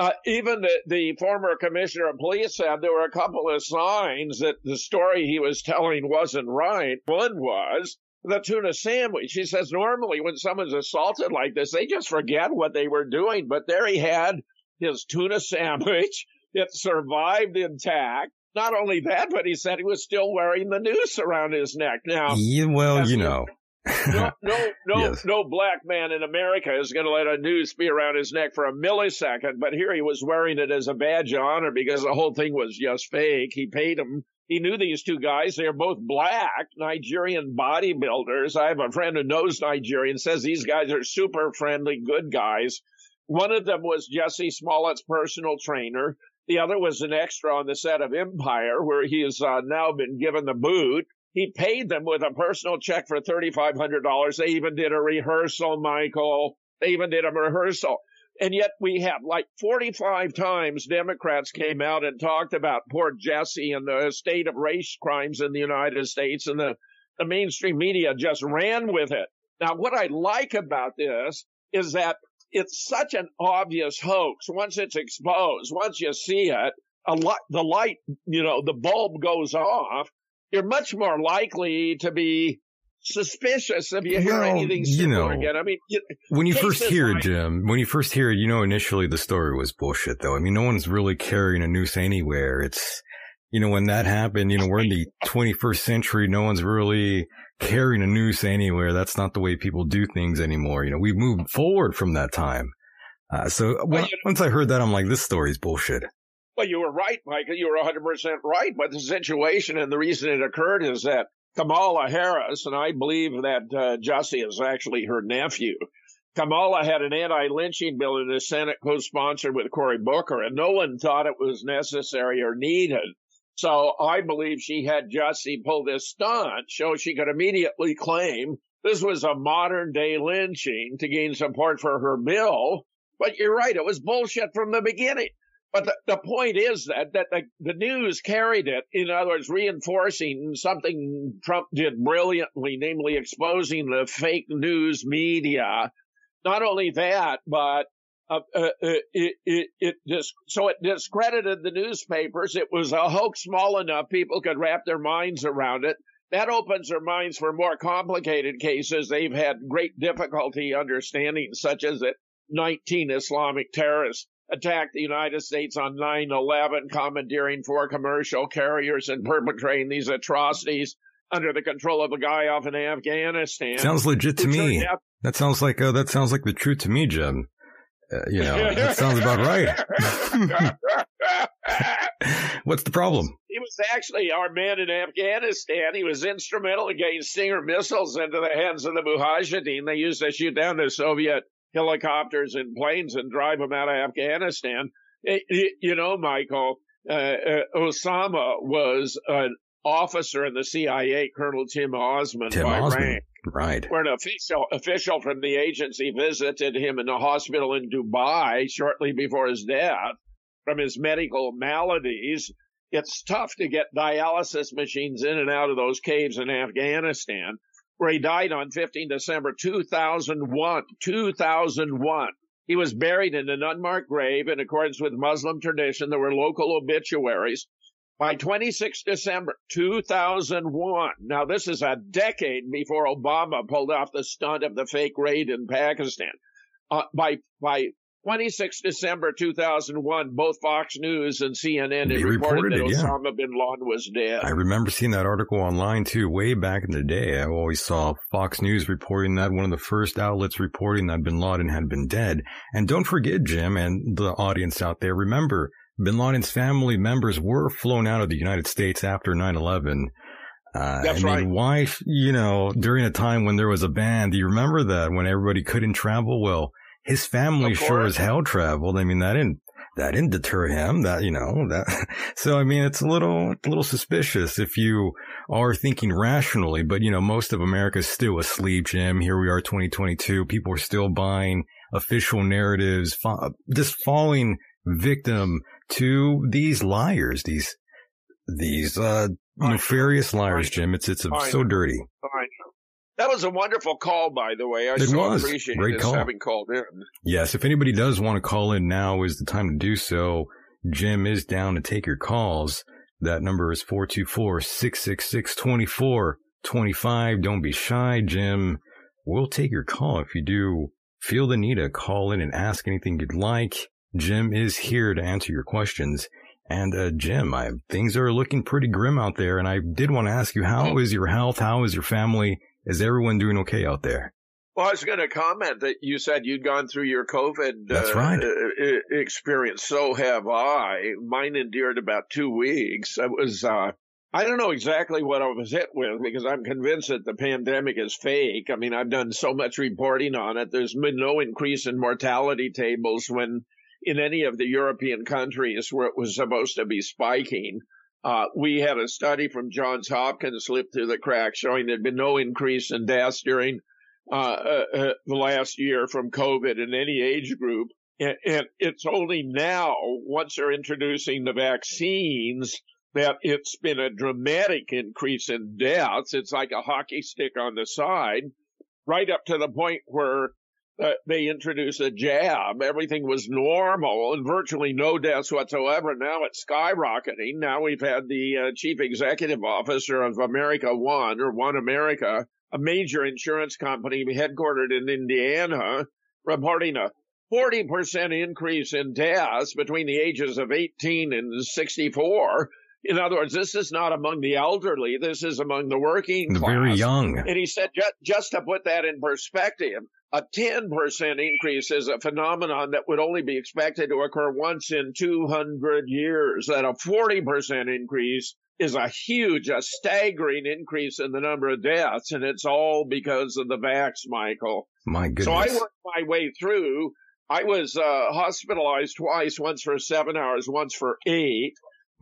Uh, even the, the former commissioner of police said there were a couple of signs that the story he was telling wasn't right. One was the tuna sandwich. He says normally when someone's assaulted like this, they just forget what they were doing. But there he had his tuna [laughs] sandwich. It survived intact. Not only that, but he said he was still wearing the noose around his neck. Now, Yeah, well, you know. No, [laughs] no, no, Yes. no black man in America is going to let a noose be around his neck for a millisecond. But here he was wearing it as a badge of honor because the whole thing was just fake. He paid him. He knew these two guys. They are both black Nigerian bodybuilders. I have a friend who knows Nigerian, says these guys are super friendly, good guys. One of them was Jesse Smollett's personal trainer. The other was an extra on the set of Empire, where he has uh, now been given the boot. He paid them with a personal check for $3,500. They even did a rehearsal, Michael. They even did a rehearsal. And yet we have like 45 times Democrats came out and talked about poor Jesse and the state of race crimes in the United States and the, the mainstream media just ran with it. Now, what I like about this is that it's such an obvious hoax. Once it's exposed, once you see it, a li- the light, you know, the bulb goes off. You're much more likely to be suspicious if you hear Well, anything you know, again. I mean, you, When you first hear it, Jim, when you first hear it, you know initially the story was bullshit, though. I mean, no one's really carrying a noose anywhere. It's, you know, when that happened, you know, we're in the [laughs] 21st century. No one's really carrying a noose anywhere. That's not the way people do things anymore. You know, we've moved forward from that time. Uh, so when, you- once I heard that, I'm like, this story's bullshit. Well, you were right, Michael. You were 100% right. But the situation and the reason it occurred is that Kamala Harris, and I believe that uh, Jussie is actually her nephew, Kamala had an anti-lynching bill in the Senate co-sponsored with Cory Booker, and no one thought it was necessary or needed. So I believe she had Jussie pull this stunt so she could immediately claim this was a modern day lynching to gain support for her bill. But you're right, it was bullshit from the beginning. But the, the point is that, that the, the news carried it, in other words, reinforcing something Trump did brilliantly, namely exposing the fake news media. Not only that, but uh, uh, uh, it, it, it dis- so it discredited the newspapers. It was a hoax small enough people could wrap their minds around it. That opens their minds for more complicated cases they've had great difficulty understanding, such as that 19 Islamic terrorists attacked the United States on 9-11, commandeering four commercial carriers and perpetrating these atrocities under the control of a guy off in Afghanistan. Sounds legit to me. out- That sounds like, uh, that sounds like the truth to me, Jim. Uh, you know, that [laughs] sounds about right. [laughs] What's the problem? He was actually our man in Afghanistan. He was instrumental in getting Stinger missiles into the hands of the Mujahideen. They used to shoot down the Soviet helicopters and planes and drive them out of Afghanistan. It- it- you know, Michael, uh, uh, Osama was an officer in the CIA, Colonel Tim Osman Tim by rank Right. where an official official from the agency visited him in a hospital in Dubai shortly before his death from his medical maladies. It's tough to get dialysis machines in and out of those caves in Afghanistan, where he died on 15 December 2001. 2001. He was buried in an unmarked grave in accordance with Muslim tradition. There were local obituaries by 26 December 2001. Now, this is a decade before Obama pulled off the stunt of the fake raid in Pakistan. Uh, by, by 26 December 2001, both Fox News and CNN had reported, reported that it, yeah. Osama bin Laden was dead. I remember seeing that article online too, way back in the day. I always saw Fox News reporting that, one of the first outlets reporting that bin Laden had been dead. And don't forget, Jim, and the audience out there, remember, bin Laden's family members were flown out of the United States after 9-11. Uh, That's I mean, right. why, you know, during a time when there was a ban, do you remember that when everybody couldn't travel? Well, his family sure as hell traveled. I mean, that didn't, that didn't deter him. That, you know, that, [laughs] so I mean, it's a little, a little suspicious if you are thinking rationally, but you know, most of America's still asleep, Jim. Here we are, 2022. People are still buying official narratives, fa- just falling victim to these liars, these, these, uh, nefarious liars, Jim. It's, it's so dirty. That was a wonderful call, by the way. I It so was. appreciate Great this call. having called in. Yes, if anybody does want to call in now is the time to do so. Jim is down to take your calls. That number is 424-666-2425. Don't be shy, Jim. We'll take your call if you do feel the need to call in and ask anything you'd like. Jim is here to answer your questions. And uh, Jim, I, things are looking pretty grim out there, and I did want to ask you, how is your health? How is your family? Is everyone doing okay out there? Well, I was going to comment that you said you'd gone through your COVID That's uh, right. uh, experience. So have I. Mine endured about two weeks. I was, uh, I don't know exactly what I was hit with because I'm convinced that the pandemic is fake. I mean, I've done so much reporting on it. There's been no increase in mortality tables when in any of the European countries where it was supposed to be spiking. Uh, we had a study from Johns Hopkins slip through the cracks showing there'd been no increase in deaths during uh, uh, uh, the last year from COVID in any age group. And, and it's only now, once they're introducing the vaccines, that it's been a dramatic increase in deaths. It's like a hockey stick on the side, right up to the point where uh, they introduced a jab. Everything was normal and virtually no deaths whatsoever. Now it's skyrocketing. Now we've had the uh, chief executive officer of America One or One America, a major insurance company headquartered in Indiana, reporting a 40% increase in deaths between the ages of 18 and 64. In other words, this is not among the elderly. This is among the working The class. very young. And he said, just, just to put that in perspective, a 10% increase is a phenomenon that would only be expected to occur once in 200 years. That a 40% increase is a huge, a staggering increase in the number of deaths. And it's all because of the vax, Michael. My goodness. So I worked my way through. I was uh, hospitalized twice, once for seven hours, once for eight.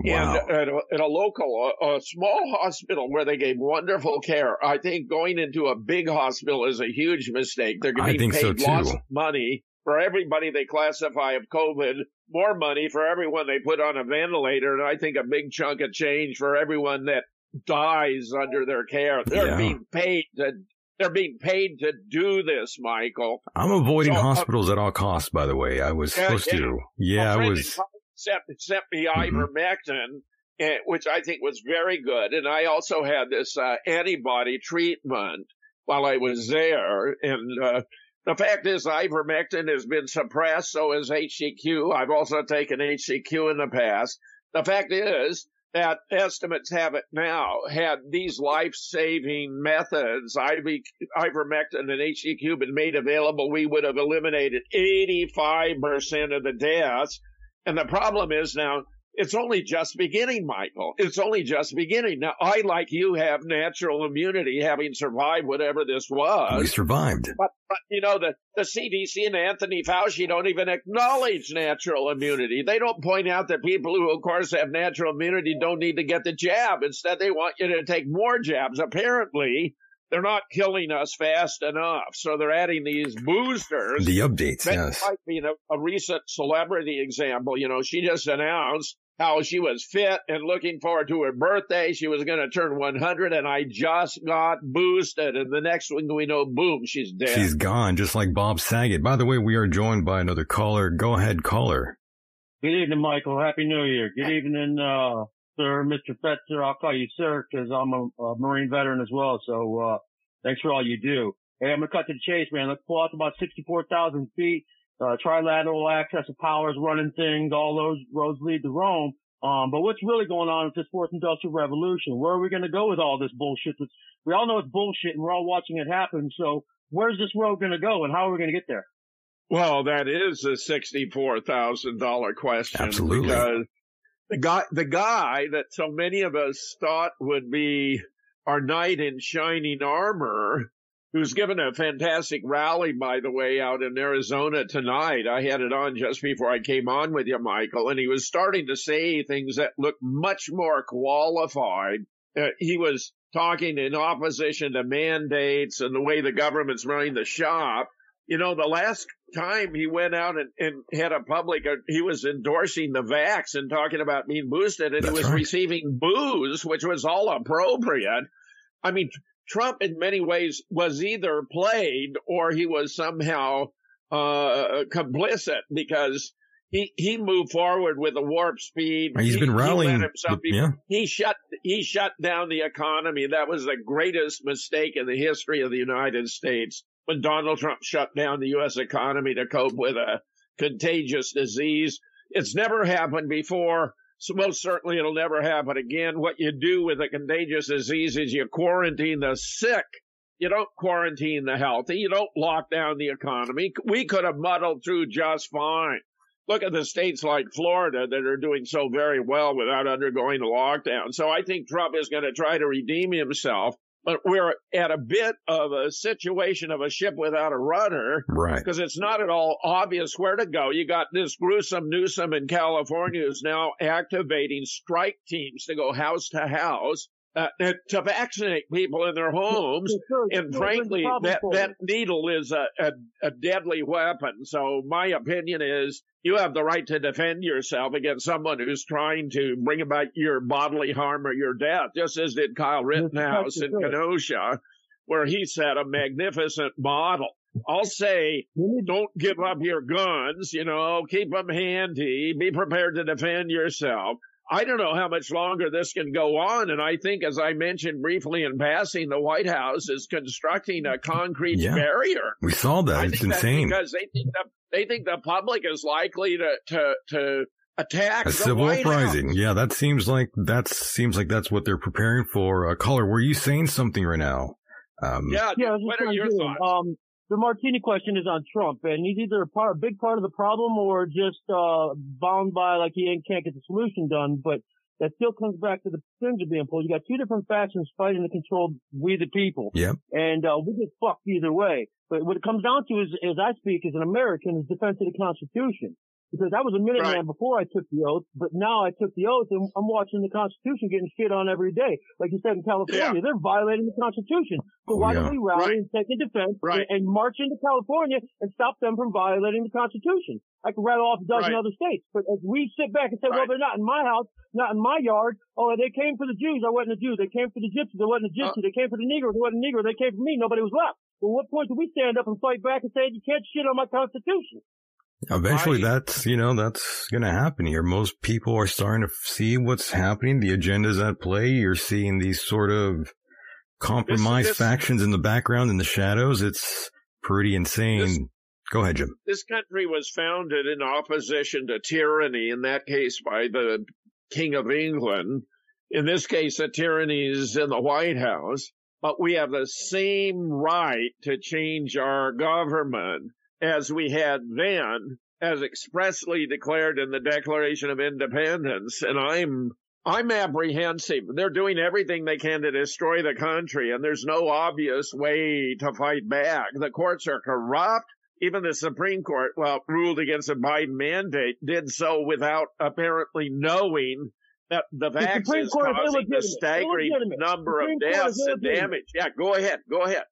Wow. And at a, at a local, a, a small hospital where they gave wonderful care. I think going into a big hospital is a huge mistake. They're going to think paid so, lots of money for everybody they classify of COVID, more money for everyone they put on a ventilator, and I think a big chunk of change for everyone that dies under their care. They're Yeah. being paid to, they're being paid to do this, Michael. I'm avoiding So, uh, hospitals at all costs, by the way. I was Yeah, supposed yeah. to. Yeah, I was. Sent, sent me Mhm. ivermectin, eh, which I think was very good. And I also had this uh, antibody treatment while I was there. And uh, the fact is, ivermectin has been suppressed, so has HCQ. I've also taken HCQ in the past. The fact is that estimates have it now, had these life-saving methods, IV, ivermectin and HCQ been made available, we would have eliminated 85% of the deaths. And the problem is now, it's only just beginning, Michael. It's only just beginning. Now, I, like you, have natural immunity, having survived whatever this was. We survived. But, but you know, the, the CDC and Anthony Fauci don't even acknowledge natural immunity. They don't point out that people who, of course, have natural immunity don't need to get the jab. Instead, they want you to take more jabs. Apparently, they're not killing us fast enough. So they're adding these boosters. The updates, That yes. might be a, a recent celebrity example. You know, she just announced how she was fit and looking forward to her birthday. She was going to turn 100 and I just got boosted. And the next thing we know, boom, she's dead. She's gone, just like Bob Saget. By the way, we are joined by another caller. Go ahead, caller. Good evening, Michael. Happy New Year. Good evening, uh, sir, Mr. Fetzer. I'll call you sir because I'm a, a Marine veteran as well. So, uh, thanks for all you do. Hey, I'm going to cut to the chase, man. Let's pull out to about 64,000 feet. Uh, trilateral access of powers, running things, all those roads lead to Rome. Um, but what's really going on with this fourth industrial revolution? Where are we going to go with all this bullshit? That's, we all know it's bullshit and we're all watching it happen. So where's this road going to go and how are we going to get there? Well, that is a sixty-four thousand dollar question. Absolutely. Because the guy, the guy that so many of us thought would be our knight in shining armor, who's given a fantastic rally, by the way, out in Arizona tonight. I had it on just before I came on with you, Michael, and he was starting to say things that look much more qualified. Uh, he was talking in opposition to mandates and the way the government's running the shop. You know, the last time he went out and, and had a public, uh, he was endorsing the vax and talking about being boosted and That's he was right. receiving booze, which was all appropriate. I mean, Trump in many ways was either played or he was somehow, uh, complicit because he, he moved forward with a warp speed. He's He- been he rallying. with- be- yeah. he shut he shut down the economy. That was the greatest mistake in the history of the United States when Donald Trump shut down the U.S. economy to cope with a contagious disease. It's never happened before. So most certainly it'll never happen again. What you do with a contagious disease is you quarantine the sick. You don't quarantine the healthy. You don't lock down the economy. We could have muddled through just fine. Look at the states like Florida that are doing so very well without undergoing a lockdown. So I think Trump is going to try to redeem himself, but we're at a bit of a situation of a ship without a rudder Right. because it's not at all obvious where to go. You got this gruesome Newsom in California who's now activating strike teams to go house to house uh, to vaccinate people in their homes. And frankly, that, that needle is a, a, a deadly weapon. So my opinion is you have the right to defend yourself against someone who's trying to bring about your bodily harm or your death, just as did Kyle Rittenhouse in Kenosha, where he set a magnificent model. I'll say, don't give up your guns, you know, keep them handy, be prepared to defend yourself. I don't know how much longer this can go on. And I think, as I mentioned briefly in passing, the White House is constructing a concrete Yeah. barrier. We saw that. I It's think insane. because they think the they think the public is likely to to to attack A the civil White uprising. House. Yeah, that seems like that seems like that's what they're preparing for. Uh, caller, were you saying something right now? Um, Yeah, Yeah, I was just what are your thoughts? Um, the Martini question is on Trump, and he's either a, part, a big part of the problem or just uh, bound by like he ain't, can't get the solution done. But that still comes back to the are being pulled. You got two different factions fighting to control we the people, Yep. and uh, we get fucked either way. But what it comes down to is, as I speak as an American, is defense of the Constitution. Because I was a Minuteman before I took the oath, but now I took the oath and I'm watching the Constitution getting shit on every day. Like you said in California, they're violating the Constitution. So Oh, why yeah. don't we rally and take a defense and, and march into California and stop them from violating the Constitution? I could rattle off a dozen Right. other states, but as we sit back and say, well, they're not in my house, not in my yard. Oh, they came for the Jews. I wasn't a Jew. They came for the Gypsies. I wasn't a Uh, Gypsy. they came for the Negro. I wasn't a Negro. They came for me. Nobody was left. Well, what point do we stand up and fight back and say, you can't shit on my Constitution? Eventually, that's you know that's going to happen here. Most people are starting to see what's happening. The agenda's at play. You're seeing these sort of compromised this- factions in the background, in the shadows. It's pretty insane. Go ahead, Jim. This country was founded in opposition to tyranny, in that case by the King of England. In this case, the tyranny is in the White House. But we have the same right to change our government as we had then, as expressly declared in the Declaration of Independence. And I'm I'm apprehensive. They're doing everything they can to destroy the country, and there's no obvious way to fight back. The courts are corrupt. Even the Supreme Court, well, ruled against a Biden mandate, did so without apparently knowing that the vaccine Supreme is causing a staggering number of deaths and damage. Yeah, go ahead. Go ahead.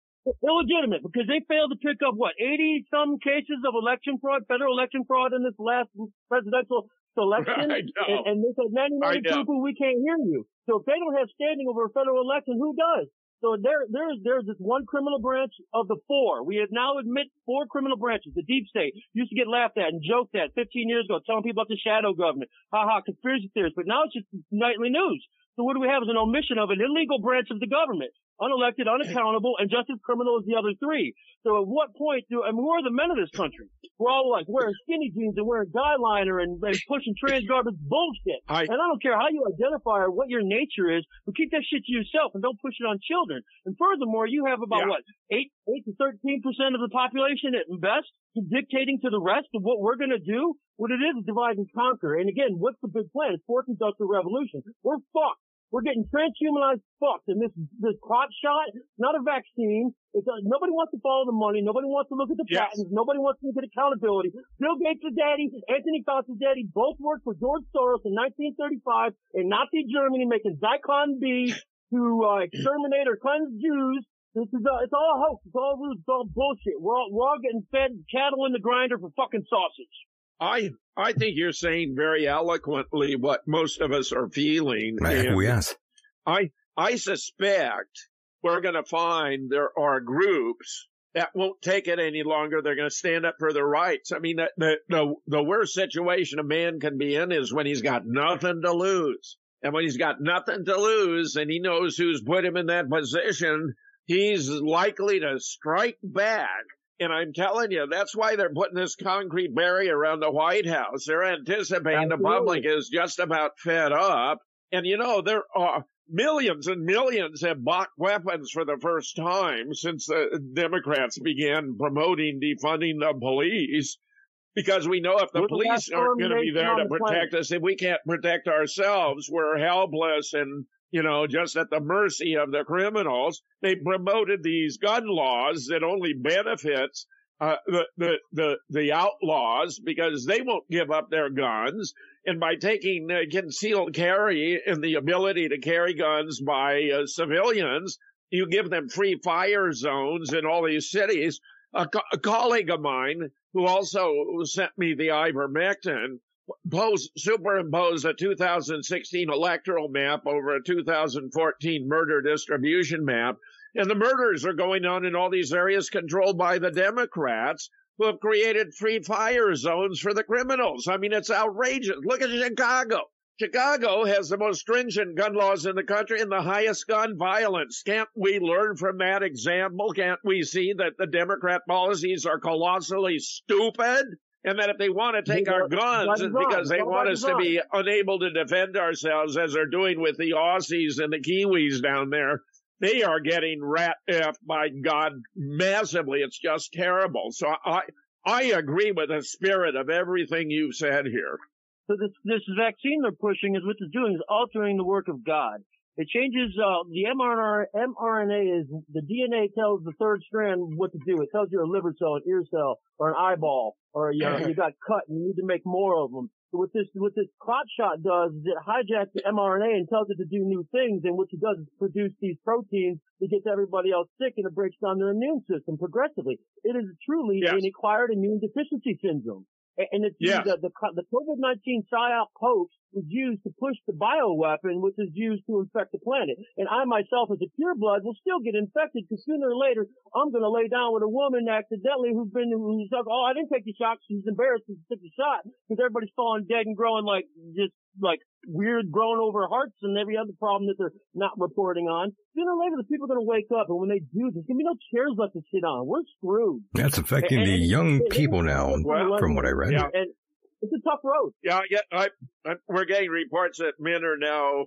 Illegitimate because they failed to pick up what 80 some cases of election fraud, federal election fraud in this last presidential selection. I. And, and they said, I 99 know. people, we can't hear you. So if they don't have standing over a federal election, who does? So there, there's, there's this one criminal branch of the four. We have now admit four criminal branches. The deep state used to get laughed at and joked at 15 years ago, telling people about the shadow government. Ha ha, conspiracy theorists. But now it's just nightly news. So what do we have is an omission of an illegal branch of the government. Unelected, unaccountable, and just as criminal as the other three. So at what point do, I mean, who are the men of this country? We're all like wearing skinny jeans and wearing guy liner and, and pushing trans garbage bullshit. I- and I don't care how you identify or what your nature is, but keep that shit to yourself and don't push it on children. And furthermore, you have about Yeah. what, eight, eight to 13% of the population at best dictating to the rest of what we're going to do. What it is is divide and conquer. And again, what's the big plan? It's fourth industrial revolution. We're fucked. We're getting transhumanized fucked. And this, this crop shot, not a vaccine. It's a, nobody wants to follow the money. Nobody wants to look at the Yes. patents. Nobody wants to look at accountability. Bill Gates' daddy, Anthony Fauci's daddy, both worked for George Soros in 1935 in Nazi Germany making Zyklon B to uh, exterminate or cleanse Jews. This is uh, it's all hoax. It's all ruse. It's all bullshit. We're all, we're all getting fed cattle in the grinder for fucking sausage. I I think you're saying very eloquently what most of us are feeling. Man, yes. I I suspect we're going to find there are groups that won't take it any longer. They're going to stand up for their rights. I mean, the, the the the worst situation a man can be in is when he's got nothing to lose. And when he's got nothing to lose and he knows who's put him in that position, he's likely to strike back. And I'm telling you, that's why they're putting this concrete barrier around the White House. They're anticipating the public is just about fed up. And you know, there are millions and millions have bought weapons for the first time since the Democrats began promoting defunding the police. Because we know if the We're police aren't going to be there to protect us, if we can't protect ourselves, we're helpless and, you know, just at the mercy of the criminals. They promoted these gun laws that only benefits uh, the, the, the, the outlaws because they won't give up their guns. And by taking uh, concealed carry and the ability to carry guns by uh, civilians, you give them free fire zones in all these cities. A, co- a colleague of mine who also sent me the ivermectin pose, superimposed a 2016 electoral map over a 2014 murder distribution map. And the murders are going on in all these areas controlled by the Democrats who have created free fire zones for the criminals. I mean, it's outrageous. Look at Chicago. Chicago has the most stringent gun laws in the country and the highest gun violence. Can't we learn from that example? Can't we see that the Democrat policies are colossally stupid? And that if they want to take our guns, it's because they want us to be unable to defend ourselves as they're doing with the Aussies and the Kiwis down there. They are getting rat effed by God massively. It's just terrible. So I, I agree with the spirit of everything you've said here. So this this vaccine they're pushing is what it's doing is altering the work of God. It changes uh, the mRNA. mRNA is the DNA tells the third strand what to do. It tells you a liver cell, an ear cell, or an eyeball, or you, know, you [laughs] got cut and you need to make more of them. So what this what this clot shot does is it hijacks the mRNA and tells it to do new things. And what it does is produce these proteins that gets everybody else sick and it breaks down their immune system progressively. It is truly Yes. an acquired immune deficiency syndrome. And it's Yes. Uh, the, the, the COVID-19 psyop hoax was used to push the bioweapon, which is used to infect the planet. And I myself, as a pureblood, will still get infected because sooner or later, I'm going to lay down with a woman accidentally who's been, who's like, oh, I didn't take the shot. She's embarrassed she took the shot because everybody's falling dead and growing like, just like weird growing over hearts and every other problem that they're not reporting on. Sooner or later, the people are going to wake up. And when they do, there's going to be no chairs left to sit on. We're screwed. That's affecting the young people now, from what I read. Yeah. And it's a tough road. Yeah, yeah. I, I, we're getting reports that men are now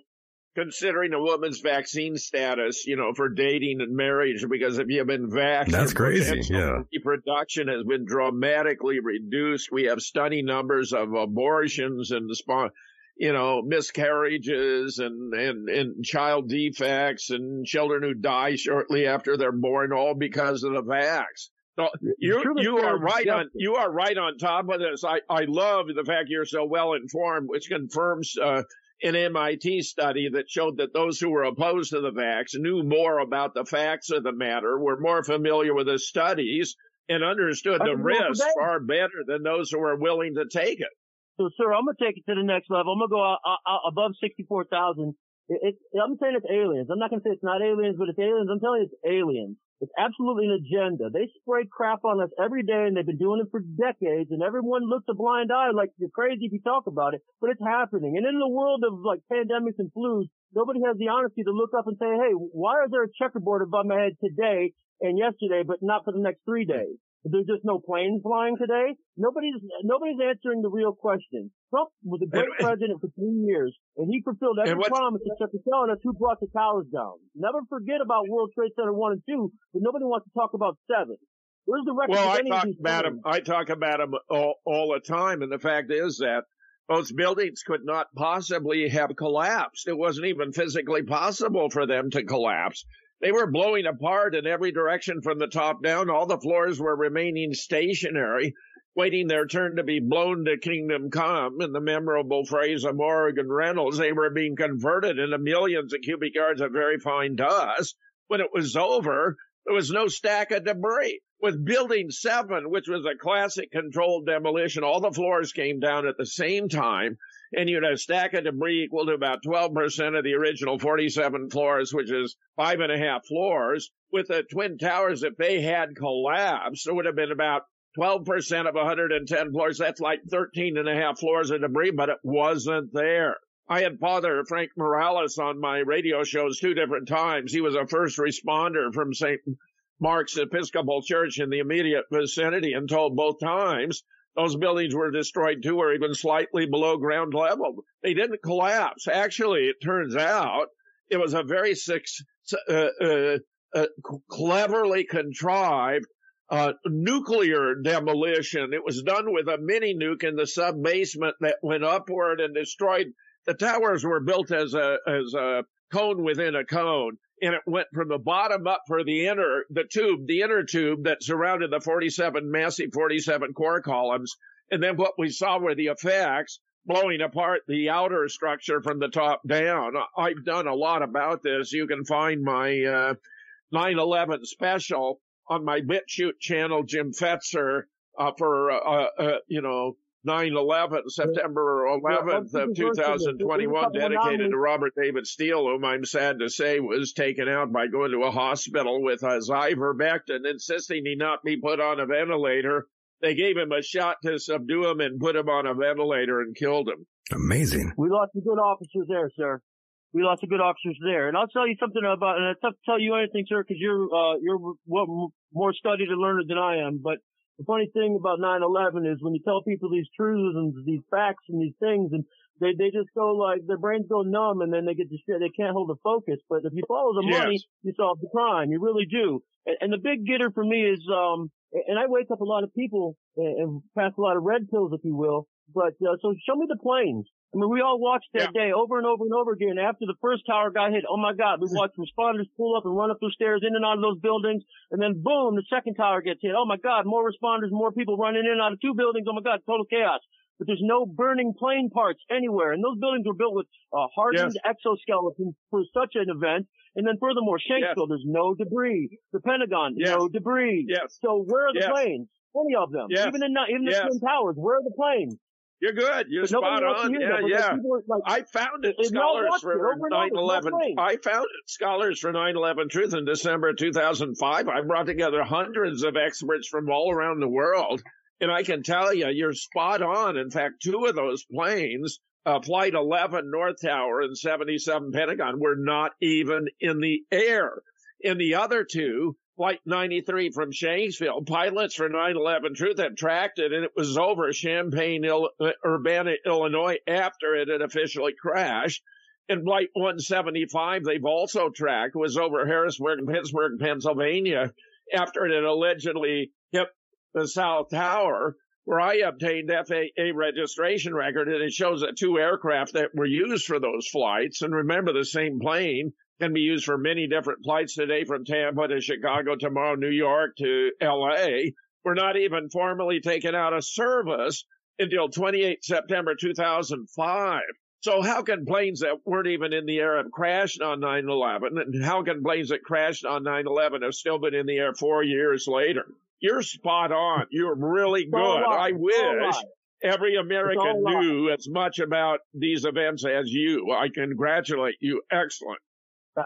considering a woman's vaccine status, you know, for dating and marriage because if you've been vaccinated, That's crazy, yeah. Reproduction has been dramatically reduced. We have stunning numbers of abortions and spon- you know, miscarriages and, and, and child defects and children who die shortly after they're born, all because of the vax. So you you are right on you are right on top of this. I I love the fact you're so well informed, which confirms uh, an MIT study that showed that those who were opposed to the vax knew more about the facts of the matter, were more familiar with the studies, and understood the can go for risks far better than those who were willing to take it. So, sir, I'm gonna take it to the next level. I'm gonna go out, out, out above sixty-four thousand. It, it, I'm saying it's aliens. I'm not gonna say it's not aliens, but it's aliens. I'm telling you, it's aliens. It's absolutely an agenda. They spray crap on us every day, and they've been doing it for decades. And everyone looks a blind eye, like you're crazy if you talk about it, but it's happening. And in the world of like pandemics and flus, nobody has the honesty to look up and say, "Hey, why is there a checkerboard above my head today and yesterday, but not for the next three days?" There's just no planes flying today. Nobody's nobody's answering the real question. Trump was a great And- president for three years, and he fulfilled every promise except for telling us who brought the towers down. Never forget about World Trade Center one and two, but nobody wants to talk about seven. Where's the record Well, of I talk about them. I talk about them all, all the time, and the fact is that Those buildings could not possibly have collapsed. It wasn't even physically possible for them to collapse. They were blowing apart in every direction from the top down. All the floors were remaining stationary, waiting their turn to be blown to kingdom come. In the memorable phrase of Morgan Reynolds, they were being converted into millions of cubic yards of very fine dust. When it was over, there was no stack of debris. With building seven, which was a classic controlled demolition, all the floors came down at the same time and you'd have a stack of debris equal to about 12% of the original 47 floors, which is five and a half floors. With the Twin Towers, if they had collapsed, it would have been about 12% of 110 floors. That's like 13 and a half floors of debris, but it wasn't there. I had Father Frank Morales on my radio shows two different times. He was a first responder from St. Mark's Episcopal Church in the immediate vicinity and told both times those buildings were destroyed too, or even slightly below ground level. They didn't collapse. Actually, it turns out it was a very six, uh, uh, uh, cleverly contrived uh, nuclear demolition. It was done with a mini nuke in the sub basement that went upward and destroyed. The towers were built as a as a cone within a cone, and it went from the bottom up for the inner, the tube, the inner tube that surrounded the 47 massive 47 core columns. And then what we saw were the effects blowing apart the outer structure from the top down. I've done a lot about this. You can find my, uh, 9-11 special on my BitChute channel, Jim Fetzer, uh, for, uh, uh, you know, 9-11, September 11th of 2021, dedicated to Robert David Steele, whom I'm sad to say was taken out by going to a hospital with a ivermectin, insisting he not be put on a ventilator. They gave him a shot to subdue him and put him on a ventilator and killed him. Amazing. We lost some good officers there, sir. We lost some good officers there. And I'll tell you something about, and it's tough to tell you anything, sir, because you're, uh, you're more studied and learned than I am, but the funny thing about 9/11 is when you tell people these truths and these facts and these things, and they they just go like their brains go numb, and then they get distracted. They can't hold the focus. But if you follow the Yes. money, you solve the crime. You really do. And, and the big getter for me is, um, and I wake up a lot of people and, and pass a lot of red pills, if you will. But uh, so show me the planes. I mean, we all watched that day over and over and over again. After the first tower got hit, oh my God, we watched responders pull up and run up those stairs in and out of those buildings. And then boom, the second tower gets hit. Oh my God, more responders, more people running in and out of two buildings. Oh my God, total chaos. But there's no burning plane parts anywhere. And those buildings were built with uh, hardened exoskeletons for such an event. And then furthermore, Shanksville, there's no debris. The Pentagon, no debris. Yes. So where are the Yes. planes? Any of them. Yes. Even in, even the Yes. Twin Towers, where are the planes? You're good. You're But spot on. Yeah, yeah. like- I founded scholars for it over and over. 9/11. It's not I founded scholars for 9/11 Truth in December 2005. I brought together hundreds of experts from all around the world, and I can tell you, you're spot on. In fact, two of those planes, uh, Flight 11 North Tower and 77 Pentagon, were not even in the air. In the other two, Flight 93 from Shanksville, pilots for 9/11 Truth had tracked it, and it was over Champaign, Il- Urbana, Illinois, after it had officially crashed. And Flight 175, they've also tracked, was over Harrisburg Pittsburgh, Pennsylvania, after it had allegedly hit the South Tower, where I obtained FAA registration record, and it shows that two aircraft that were used for those flights, and remember the same plane can be used for many different flights today from Tampa to Chicago, tomorrow New York to LA, were not even formally taken out of service until 28 September 2005. So how can planes that weren't even in the air have crashed on 9/11, and how can planes that crashed on 9/11 have still been in the air four years later? You're spot on. You're really good. I It's all a wish every American knew as much about these events as you. I congratulate you. Excellent.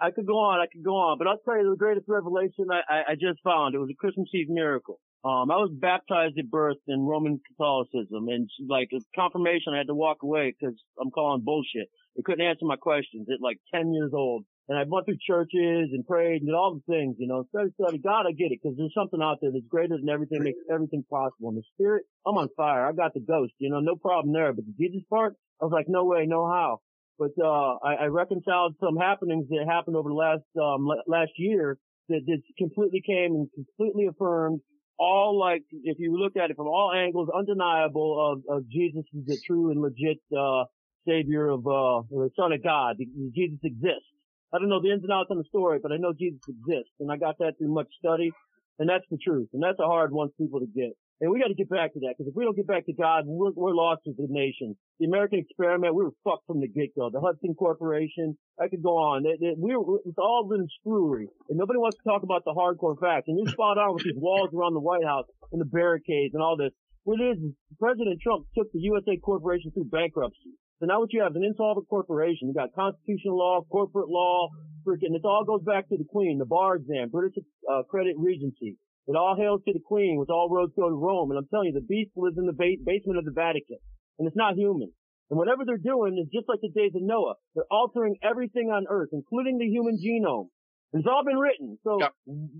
I could go on, I could go on, but I'll tell you the greatest revelation I, I, I just found. It was a Christmas Eve miracle. Um, I was baptized at birth in Roman Catholicism, and like as confirmation, I had to walk away because I'm calling bullshit. They couldn't answer my questions at like 10 years old. And I went through churches and prayed and did all the things, you know, study, study. God, I get it, because there's something out there that's greater than everything, makes everything possible. And the spirit, I'm on fire. I got the ghost, you know, no problem there. But the Jesus part, I was like, no way, no how. But uh, I, I reconciled some happenings that happened over the last um, la- last year that, that completely came and completely affirmed all like, if you look at it from all angles, undeniable of, of Jesus is the true and legit, uh, savior of, uh, the son of God. Jesus exists. I don't know the ins and outs on the story, but I know Jesus exists. And I got that through much study. And that's the truth. And that's a hard one for people to get. And we got to get back to that because if we don't get back to God, we're, we're lost as a nation. The American experiment, we were fucked from the get-go. The Hudson Corporation, I could go on. It, it, we were, it's all been screwery. And nobody wants to talk about the hardcore facts. And you're spot on with these walls around the White House and the barricades and all this. What it is, President Trump took the USA Corporation through bankruptcy. So now what you have is an insolvent corporation. You got constitutional law, corporate law, freaking, it all goes back to the Queen, the bar exam, British uh, credit regency. It all hails to the Queen, with all roads go to Rome. And I'm telling you, the beast lives in the ba- basement of the Vatican. And it's not human. And whatever they're doing is just like the days of Noah. They're altering everything on earth, including the human genome. It's all been written. So yep.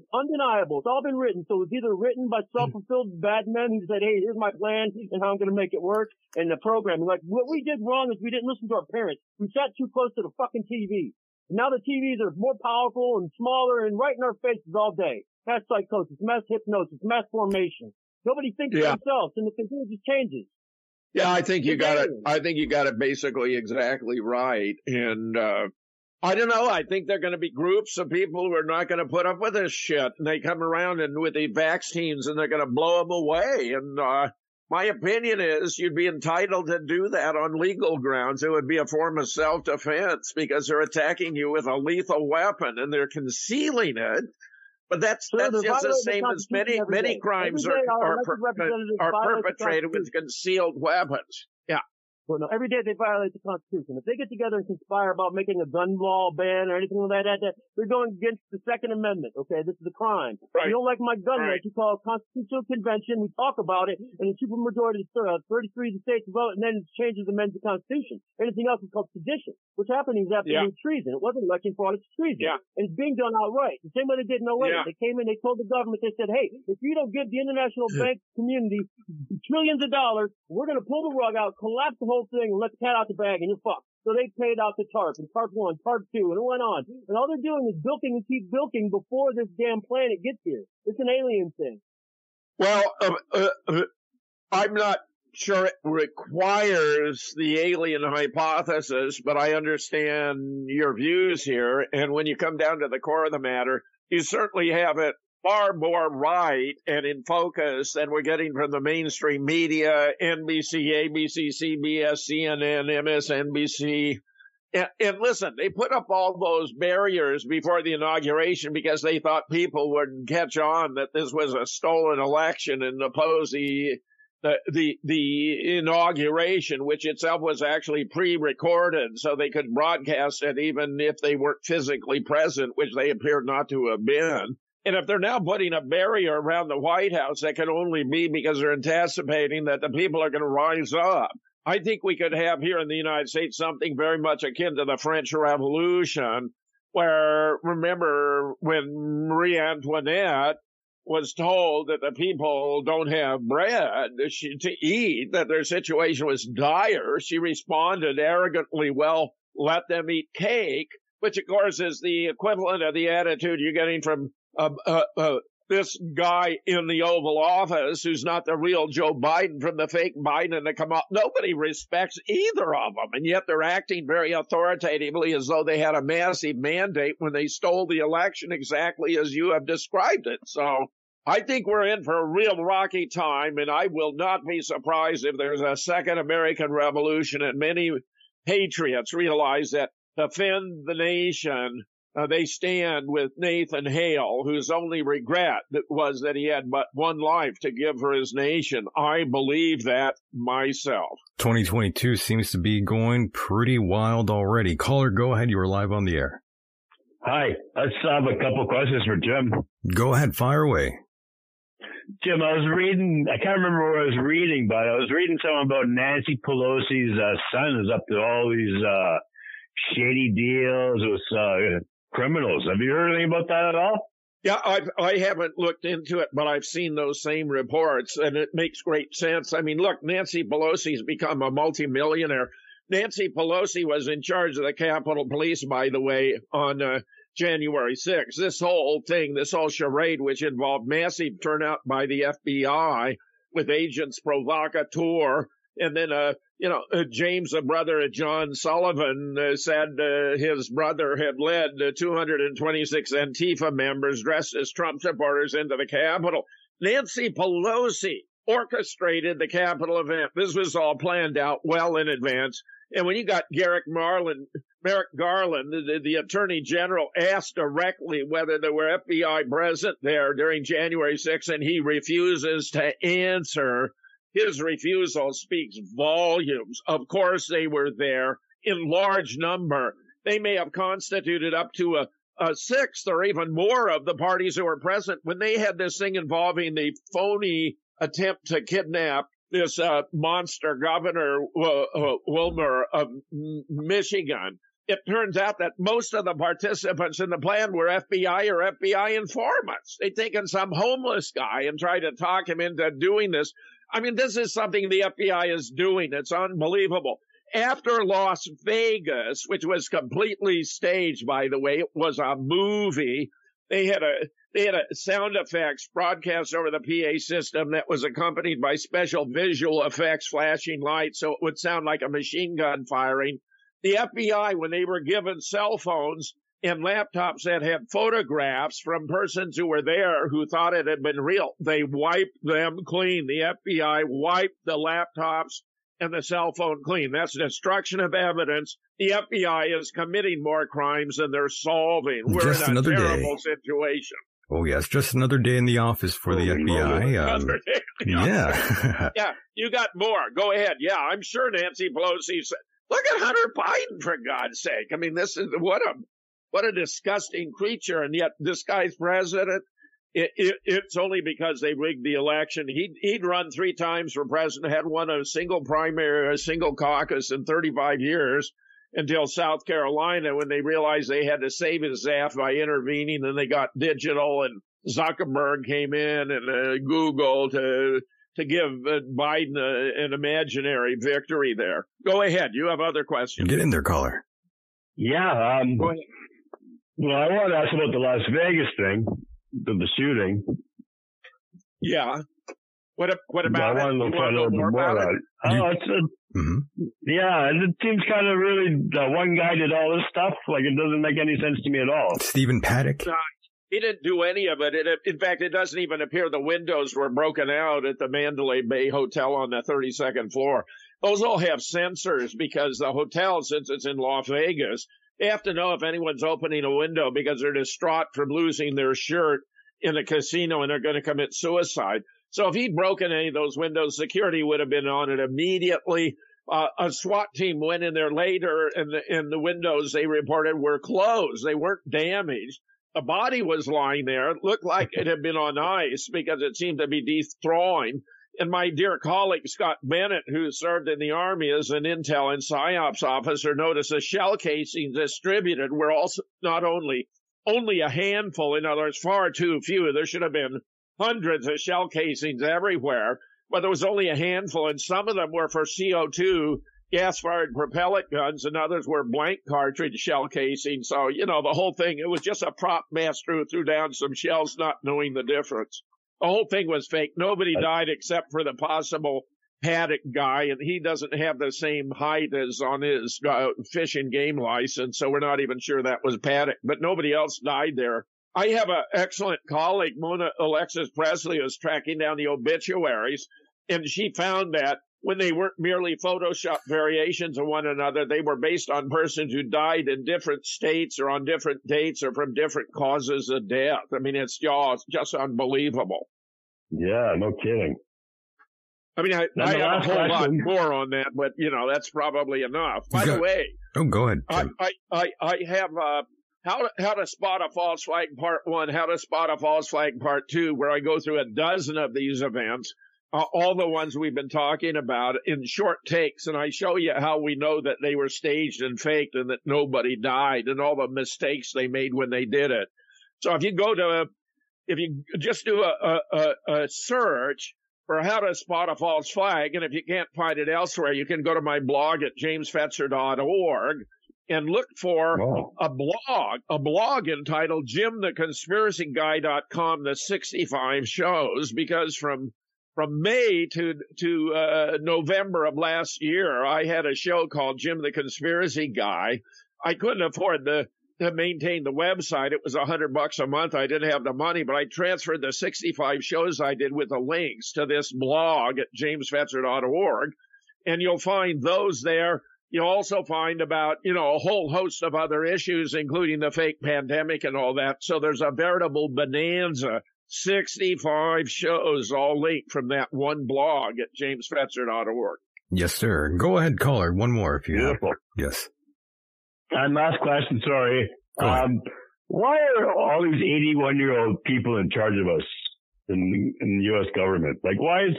undeniable. It's all been written. So it's either written by self-fulfilled mm-hmm. bad men who said, Hey, here's my plan and how I'm going to make it work. And the programming. Like what we did wrong is we didn't listen to our parents. We sat too close to the fucking TV. And now the TVs are more powerful and smaller and right in our faces all day. Mass psychosis, mass hypnosis, mass formation. Nobody thinks yeah. for themselves and the just changes. Yeah, I think you got it. I think you got it basically exactly right. And, uh, I don't know. I think there are going to be groups of people who are not going to put up with this shit. And they come around and with the vaccines and they're going to blow them away. And, uh, my opinion is you'd be entitled to do that on legal grounds. It would be a form of self-defense because they're attacking you with a lethal weapon and they're concealing it. But that's Sir, that's just the same as many many crimes are are, are perpetrated with concealed weapons. Yeah. Well, no, every day they violate the Constitution. If they get together and conspire about making a gun law ban or anything like that, that, they're going against the Second Amendment. Okay, this is a crime. Right. You don't like my gun right. right. you call a constitutional convention. We talk about it, and the supermajority, uh, 33 of the states vote, and then it changes the amends the Constitution. Anything else is called sedition, which happened is absolute yeah. treason. It wasn't election fraud; it's treason, yeah. and it's being done outright. The same way they did in 08. Yeah. They came in, they told the government, they said, "Hey, if you don't give the international bank community trillions of dollars, we're going to pull the rug out, collapse the whole thing, and let the cat out the bag and you're fucked. So they paid out the TARP and TARP 1, TARP 2, and it went on. And all they're doing is bilking and keep bilking before this damn planet gets here. It's an alien thing. Well, uh, uh, uh, I'm not sure it requires the alien hypothesis, but I understand your views here. And when you come down to the core of the matter, you certainly have it far more right and in focus than we're getting from the mainstream media, NBC, ABC, CBS, CNN, MSNBC. And, and, listen, they put up all those barriers before the inauguration because they thought people wouldn't catch on that this was a stolen election and oppose the the, the, the inauguration, which itself was actually pre-recorded so they could broadcast it even if they weren't physically present, which they appeared not to have been. And if they're now putting a barrier around the White House, that can only be because they're anticipating that the people are going to rise up. I think we could have here in the United States something very much akin to the French Revolution, where remember when Marie Antoinette was told that the people don't have bread to eat, that their situation was dire, she responded arrogantly, well, let them eat cake, which of course is the equivalent of the attitude you're getting from Uh, uh, uh, this guy in the Oval Office who's not the real Joe Biden from the fake Biden that come out. Nobody respects either of them. And yet they're acting very authoritatively as though they had a massive mandate when they stole the election exactly as you have described it. So I think we're in for a real rocky time and I will not be surprised if there's a second American revolution and many patriots realize that defend the nation uh, they stand with Nathan Hale, whose only regret was that he had but one life to give for his nation. I believe that myself. 2022 seems to be going pretty wild already. Caller, go ahead. You are live on the air. Hi. I just have a couple questions for Jim. Go ahead. Fire away. Jim, I was reading, I can't remember what I was reading, but I was reading something about Nancy Pelosi's uh, son is up to all these, uh, shady deals with, uh, criminals. Have you heard anything about that at all? Yeah, I've, I haven't looked into it, but I've seen those same reports and it makes great sense. I mean, look, Nancy Pelosi's become a multimillionaire. Nancy Pelosi was in charge of the Capitol Police, by the way, on uh, January 6th. This whole thing, this whole charade, which involved massive turnout by the FBI with agents provocateur, and then, uh, you know, uh, James, the brother of John Sullivan, uh, said uh, his brother had led 226 Antifa members dressed as Trump supporters into the Capitol. Nancy Pelosi orchestrated the Capitol event. This was all planned out well in advance. And when you got Garrick Marlin, Merrick Garland, the, the, attorney general, asked directly whether there were FBI present there during January 6th, and he refuses to answer. His refusal speaks volumes. Of course, they were there in large number. They may have constituted up to a, a sixth or even more of the parties who were present when they had this thing involving the phony attempt to kidnap this uh, monster governor uh, Whitmer of Michigan. It turns out that most of the participants in the plan were FBI or FBI informants. They'd taken some homeless guy and tried to talk him into doing this. I mean, this is something the FBI is doing. It's unbelievable. After Las Vegas, which was completely staged, by the way, it was a movie. They had a they had a sound effects broadcast over the PA system that was accompanied by special visual effects, flashing lights, so it would sound like a machine gun firing. The FBI, when they were given cell phones and laptops that had photographs from persons who were there who thought it had been real, they wiped them clean. The FBI wiped the laptops and the cell phone clean. That's destruction of evidence. The FBI is committing more crimes than they're solving. We're Just in a another terrible day. situation. Oh yes, just another day in the office for the FBI. Um, yeah. [laughs] [laughs] yeah, you got more. Go ahead. Yeah, I'm sure Nancy Pelosi said, look at Hunter Biden for God's sake. I mean, this is what a, what a disgusting creature. And yet this guy's president. It, it, it's only because they rigged the election. He'd, he'd run three times for president, had won a single primary, a single caucus in 35 years until South Carolina when they realized they had to save his ass by intervening and they got digital and Zuckerberg came in and uh, Google to to give uh, Biden a, an imaginary victory there. Go ahead. You have other questions. Get in there, caller. Yeah. Um, Go ahead. Well, I want to ask about the Las Vegas thing, the, the shooting. Yeah. What a, what I about it? want to You find wanna a little bit more more about about it? it. Oh, it's a, hmm yeah, and it seems kind of really, uh, one guy did all this stuff. Like, it doesn't make any sense to me at all. Stephen Paddock. No, he didn't do any of it. it. In fact, it doesn't even appear the windows were broken out at the Mandalay Bay Hotel on the 32nd floor. Those all have sensors because the hotel, since it's in Las Vegas, they have to know if anyone's opening a window because they're distraught from losing their shirt in a casino and they're going to commit suicide. So if he'd broken any of those windows, security would have been on it immediately. Uh, a SWAT team went in there later and the, and the windows they reported were closed. They weren't damaged. The body was lying there. It looked like it had been on ice because it seemed to be de-thawing. And my dear colleague Scott Bennett, who served in the Army as an intel and psyops officer, noticed the shell casings distributed were also not only only a handful, in other words, far too few. There should have been hundreds of shell casings everywhere, but there was only a handful, and some of them were for CO2 gas-fired propellant guns, and others were blank cartridge shell casings. So, you know, the whole thing, it was just a prop master who threw down some shells, not knowing the difference. The whole thing was fake. Nobody died except for the possible Paddock guy, and he doesn't have the same height as on his uh, fish and game license, so we're not even sure that was Paddock. But nobody else died there. I have an excellent colleague, Mona Alexis Pressley, who's tracking down the obituaries, and she found that when they weren't merely Photoshop variations of one another, they were based on persons who died in different states or on different dates or from different causes of death. I mean, it's just, just unbelievable. Yeah, no kidding. I mean, I, I the have a last whole lot [laughs] more on that, but you know, that's probably enough. By got- the way, Oh, go ahead. I, I, I, I have, uh, how to, how to spot a false flag part one, how to spot a false flag part two, where I go through a dozen of these events, uh, all the ones we've been talking about in short takes. And I show you how we know that they were staged and faked and that nobody died and all the mistakes they made when they did it. So if you go to, if you just do a, a, a, search for how to spot a false flag, and if you can't find it elsewhere, you can go to my blog at jamesfetzer.org and look for a blog, a blog entitled JimTheConspiracyGuy.com, the 65 shows, because from from May to to uh, November of last year, I had a show called Jim the Conspiracy Guy. I couldn't afford the to maintain the website. It was a hundred bucks a month. I didn't have the money, but I transferred the 65 shows I did with the links to this blog at jamesfetzer.org. And you'll find those there. You'll also find about, you know, a whole host of other issues, including the fake pandemic and all that. So there's a veritable bonanza. 65 shows all linked from that one blog at jamesfetzer.org. Yes, sir. Go ahead, caller. One more if you Beautiful. have. Yes. And last question, sorry. Um, why are all these 81 year old people in charge of us in, in the U.S. government? Like, why is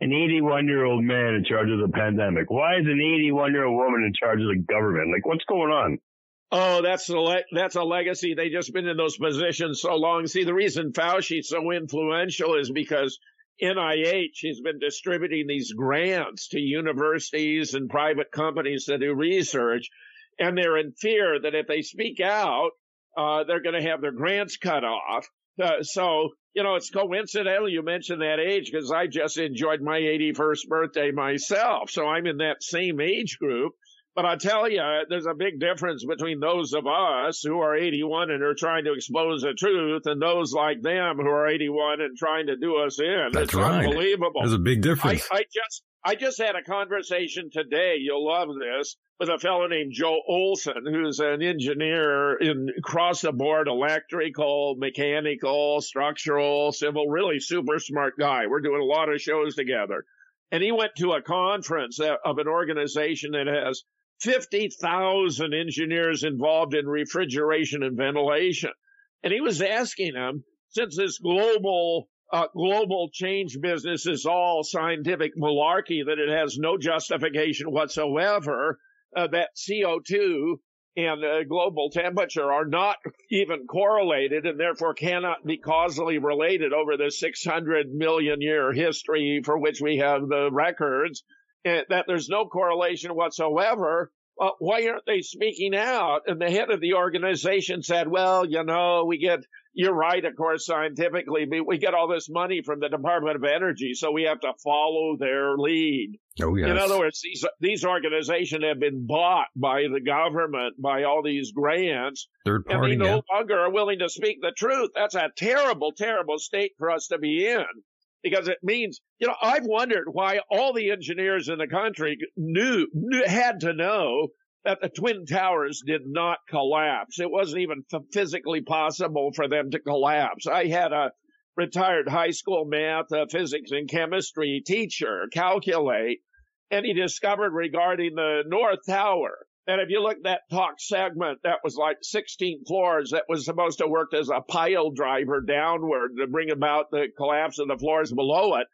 an 81 year old man in charge of the pandemic? Why is an 81 year old woman in charge of the government? Like, what's going on? Oh, that's a le- that's a legacy. They just been in those positions so long. See, the reason Fauci's so influential is because NIH has been distributing these grants to universities and private companies to do research, and they're in fear that if they speak out, uh, they're going to have their grants cut off. Uh, so, you know, it's coincidental you mentioned that age because I just enjoyed my 81st birthday myself. So I'm in that same age group. But I tell you, there's a big difference between those of us who are 81 and are trying to expose the truth and those like them who are 81 and trying to do us in. That's it's right. unbelievable. There's a big difference. I, I just, I just had a conversation today. You'll love this with a fellow named Joe Olson, who's an engineer in across the board, electrical, mechanical, structural, civil, really super smart guy. We're doing a lot of shows together. And he went to a conference uh, of an organization that has 50,000 engineers involved in refrigeration and ventilation. And he was asking them, since this global uh, global change business is all scientific malarkey, that it has no justification whatsoever, uh, that CO2 and uh, global temperature are not [laughs] even correlated and therefore cannot be causally related over the 600 million year history for which we have the records, that there's no correlation whatsoever. Uh, why aren't they speaking out? And the head of the organization said, well, you know, we get, you're right, of course, scientifically, but we get all this money from the Department of Energy, so we have to follow their lead. Oh, yes. In other words, these, these organizations have been bought by the government, by all these grants, Third and they no yeah. longer are willing to speak the truth. That's a terrible, terrible state for us to be in. Because it means, you know, I've wondered why all the engineers in the country knew, knew had to know that the Twin Towers did not collapse. It wasn't even physically possible for them to collapse. I had a retired high school math, uh, physics, and chemistry teacher calculate, and he discovered regarding the North Tower that if you look at that talk segment, that was like 16 floors that was supposed to work as a pile driver downward to bring about the collapse of the floors below it.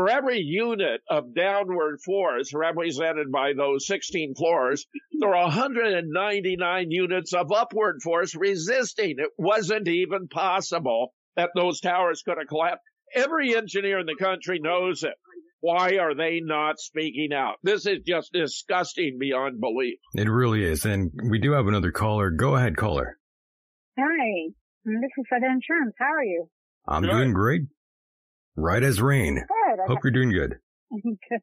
For every unit of downward force represented by those 16 floors, there are 199 units of upward force resisting. It wasn't even possible that those towers could have collapsed. Every engineer in the country knows it. Why are they not speaking out? This is just disgusting beyond belief. It really is. And we do have another caller. Go ahead, caller. Hi, this is Feather Insurance. How are you? I'm doing great. Right as rain. Good. I Hope you're doing [laughs] good.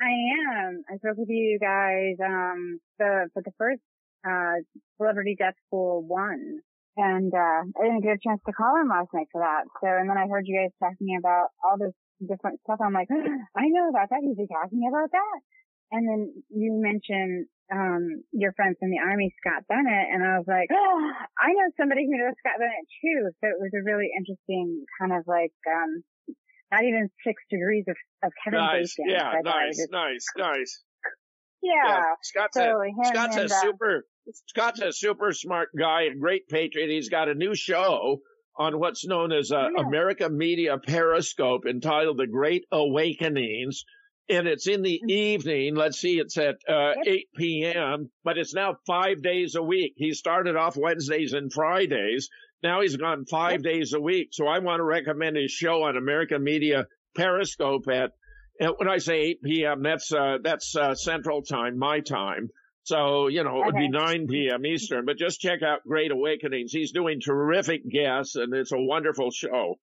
I am. I spoke with you guys um the for the first uh celebrity death pool one. And uh I didn't get a chance to call him last night for that. So and then I heard you guys talking about all this different stuff. I'm like, [gasps] I know about that. He's be talking about that. And then you mentioned um your friend from the army, Scott Bennett, and I was like, oh, [gasps] I know somebody who knows Scott Bennett too. So it was a really interesting kind of like um not even six degrees of, of Kevin nice. Bacon. Yeah, I thought it nice, was- nice, nice. Yeah. Scott's so a, Scott's a uh, super Scott's a super smart guy, a great patriot. He's got a new show on what's known as uh, America Media Periscope entitled The Great Awakenings. And it's in the evening. Let's see, it's at uh, 8 p.m., but it's now five days a week. He started off Wednesdays and Fridays. Now he's gone five days a week. So I want to recommend his show on American Media Periscope at, at when I say 8 p.m., that's, uh, that's, uh, central time, my time. So, you know, it would be 9 p.m. Eastern, but just check out Great Awakenings. He's doing terrific guests and it's a wonderful show.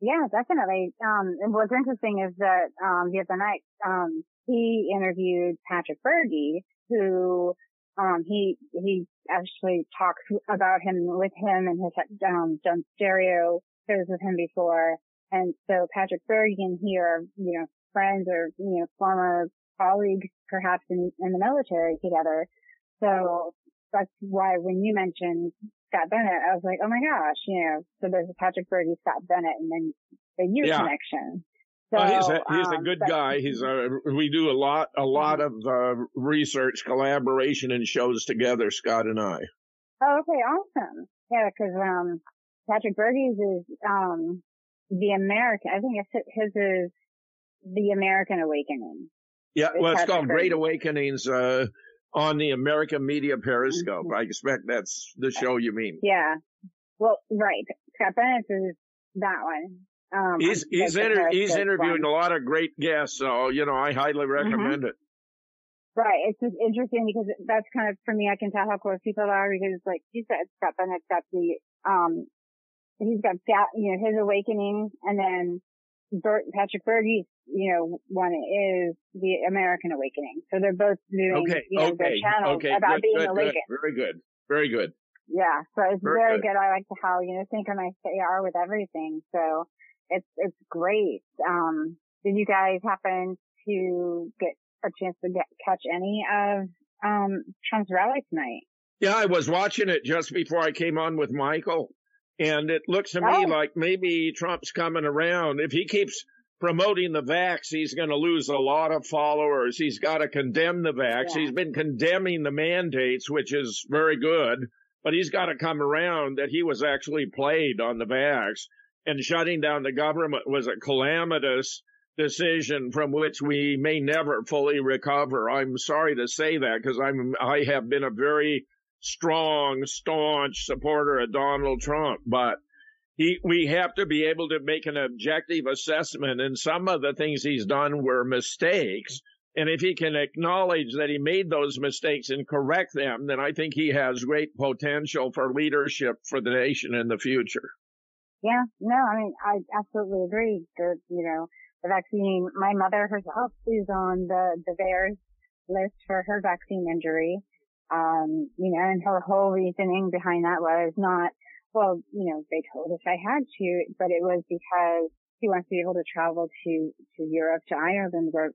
Yeah, definitely. Um, and what's interesting is that, um, the other night, um, he interviewed Patrick Bergy, who, um, he, he actually talked about him with him and has, um, done stereo shows with him before. And so Patrick Bergy and he are, you know, friends or, you know, former colleagues perhaps in, in the military together. So that's why when you mentioned Scott Bennett, I was like, oh my gosh, you know, so there's a Patrick Bergy, Scott Bennett, and then the Yeah. connection. So, Well, he's a, he's a um, good but- guy. He's a, we do a lot, a lot of, uh, research, collaboration and shows together, Scott and I. Oh, okay, awesome. Yeah, because um, Patrick Bergy's is um, the American. I think it's, his is the American Awakening. Yeah, It's well, it's Patrick called Great Awakenings, uh, on the American Media Periscope. Mm-hmm. I expect that's the show you mean. Yeah. Well, right. Scott Bennett's is that one. Um, He's, he's, inter- he's interviewing one. a lot of great guests, so, you know, I highly Mm-hmm. recommend it. Right. It's just interesting because that's kind of, for me, I can tell how close people are because like you said, Scott Bennett's got the, um, he's got that, you know, his awakening and then Bert, Patrick Bergy's, you know, one is the American awakening. So they're both doing, Okay, you know, their okay, channels okay, about good, being good, good. awakened. Very good, very good. Yeah. So it's Very very good. good. I like how, you know, synchronized they are with everything. So it's, it's great. Um, did you guys happen to get a chance to get, catch any of, um, Trump's rally tonight? Yeah, I was watching it just before I came on with Michael, and it looks to me Oh. like maybe Trump's coming around. If he keeps promoting the vax, he's going to lose a lot of followers. He's got to condemn the vax. Yeah. He's been condemning the mandates, which is very good, but he's got to come around that he was actually played on the vax and shutting down the government was a calamitous decision from which we may never fully recover. I'm sorry to say that because I'm I have been a very strong, staunch supporter of Donald Trump, but he we have to be able to make an objective assessment and some of the things he's done were mistakes. And if he can acknowledge that he made those mistakes and correct them, then I think he has great potential for leadership for the nation in the future. Yeah, no, I mean, I absolutely agree that, you know, the vaccine, my mother herself is on the, the VAERS list for her vaccine injury. Um, you know, and her whole reasoning behind that was not, well, you know, they told us I had to, but it was because she wants to be able to travel to, to Europe, to Ireland, where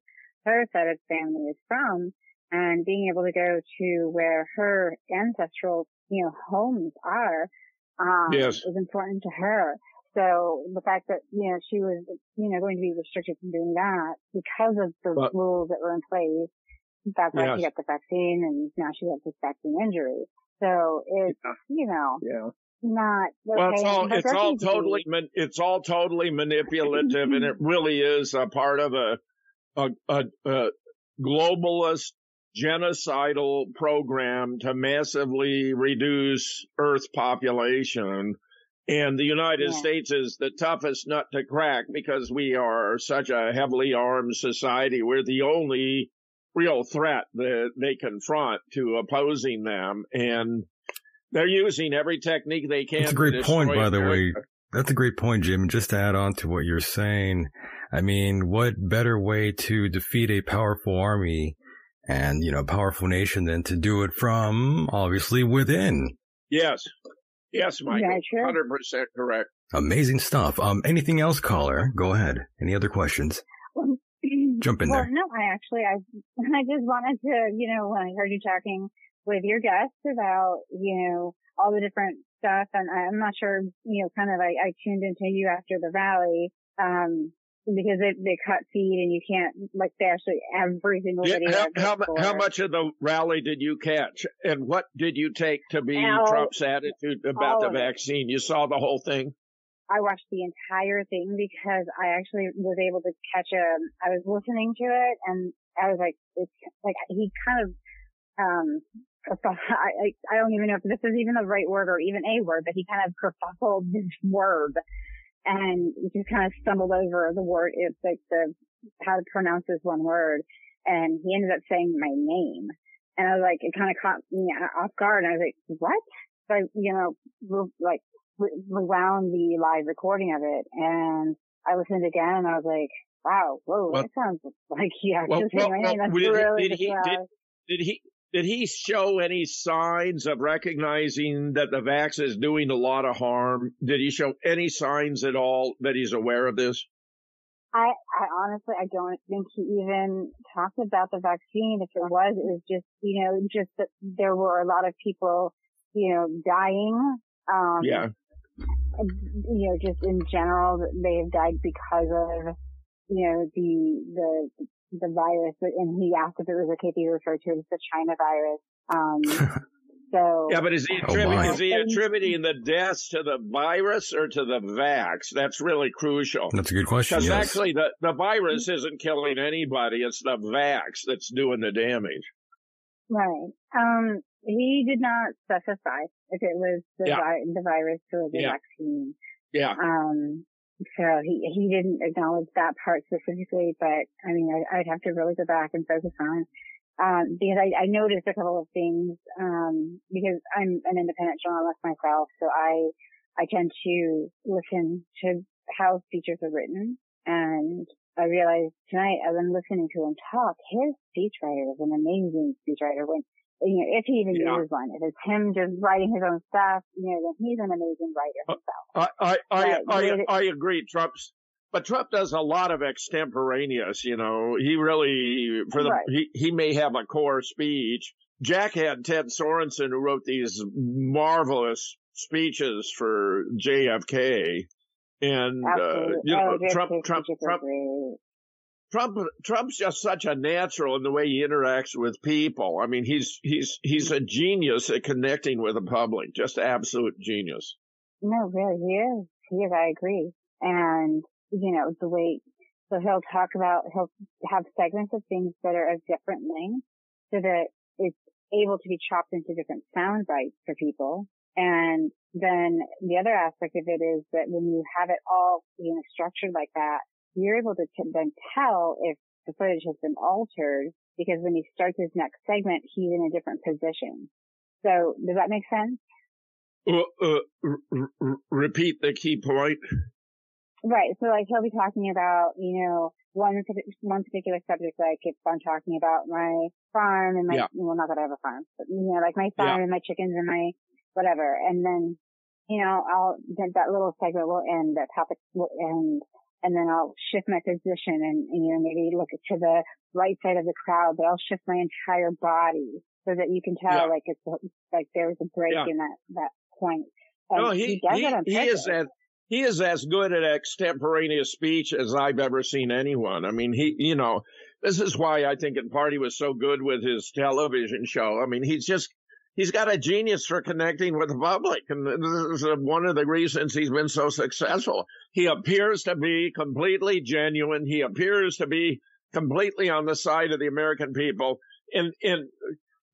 her side of family is from, and being able to go to where her ancestral, you know, homes are, um, Yes. was important to her. So the fact that, you know, she was, you know, going to be restricted from doing that because of the But- rules that were in place, that's why she got the vaccine and now she has this vaccine injury. So it's, you know, Yeah. not, Well, it's all it's all totally man- it's all totally manipulative, and it [laughs] really is a part of a a, a, a globalist genocidal program to massively reduce Earth population. And the United Yeah. States is the toughest nut to crack because we are such a heavily armed society. We're the only real threat that they confront to opposing them. And they're using every technique they can. That's a to great point, destroy by the way. That's a great point, Jim. Just to add on to what you're saying, I mean, what better way to defeat a powerful army and, you know, powerful nation than to do it from obviously within? Yes. Yes, Michael. Yeah, sure. 100% correct. Amazing stuff. Um, anything else, caller? Go ahead. Any other questions? [clears throat] Jump in well, there. no, I actually, I, [laughs] I just wanted to, you know, when I heard you talking with your guests about, you know, all the different stuff, and I'm not sure, you know, kind of, I, I tuned into you after the rally, um, because they, they cut feed and you can't, like, they actually, every single Yeah, video. how, how, how much of the rally did you catch? And what did you take to be All- Trump's attitude about the of it. vaccine? You saw the whole thing? I watched the entire thing because I actually was able to catch a, I was listening to it and I was like, it's like, he kind of, um, [laughs] I, I, I don't even know if this is even the right word or even a word, but he kind of kerfuffled this word and just kind of stumbled over the word. It's like the, how to pronounce this one word. And he ended up saying my name. And I was like, it kind of caught me off guard. And I was like, what? So I, you know, re- like re- rewound the live recording of it and I listened again and I was like, wow, whoa, Well- that sounds like he actually well, my well, name. That's did, really he, did, he, did, did he did he show any signs of recognizing that the vax is doing a lot of harm? Did he show any signs at all that he's aware of this? I, I honestly, I don't think he even talked about the vaccine. If it was, it was just, you know, just that there were a lot of people, you know, dying. Um, Yeah. you know, just in general, they have died because of, you know, the, the, the virus. And he asked if it was okay to be referred to as the China virus. Um, [laughs] so. Yeah, but is he Oh, attributing, my. is he attributing the deaths to the virus or to the vax? That's really crucial. That's a good question. Because Yes. actually, the, the virus isn't killing anybody. It's the vax that's doing the damage. Right. Um, he did not specify if it was the, Yeah. vi- the virus or the Yeah. vaccine. Yeah. Um, so he, he didn't acknowledge that part specifically, but I mean, I, I'd have to really go back and focus on, um, because I, I noticed a couple of things, um, because I'm an independent journalist myself, so I, I tend to listen to how speeches are written. And I realized tonight as I'm listening to him talk, his speechwriter is an amazing speechwriter. When, you know, if he even Yeah. uses one. If it's him just writing his own stuff, you know, then he's an amazing writer himself. I I I Right, I, but it- I agree. Trump's, but Trump does a lot of extemporaneous. You know, he really for the Right. he he may have a core speech. Jack had Ted Sorensen who wrote these marvelous speeches for JFK, and uh, you know oh, Trump Trump Trump. Trump Trump's just such a natural in the way he interacts with people. I mean, he's he's he's a genius at connecting with the public. Just absolute genius. No, really, he is. He is. I agree. And you know the way, so he'll talk about he'll have segments of things that are of different lengths, so that it's able to be chopped into different sound bites for people. And then the other aspect of it is that when you have it all you know structured like that, you're able to then tell if the footage has been altered because when he starts his next segment, he's in a different position. So does that make sense? Uh, uh, r- r- repeat the key point. Right. So like he'll be talking about, you know, one one particular subject, like if I'm talking about my farm and my, Yeah. well, not that I have a farm, but you know, like my farm Yeah. and my chickens and my whatever. And then, you know, I'll, that little segment will end, that topic will end, and then I'll shift my position and, and you know, maybe look to the right side of the crowd, but I'll shift my entire body so that you can tell Yeah. like it's like there was a break Yeah. in that, that point. And No, he does he, on he is as he is as good at extemporaneous speech as I've ever seen anyone. I mean, he you know this is why I think in part he was so good with his television show. I mean, he's just he's got a genius for connecting with the public, and this is one of the reasons he's been so successful. He appears to be completely genuine. He appears to be completely on the side of the American people, and and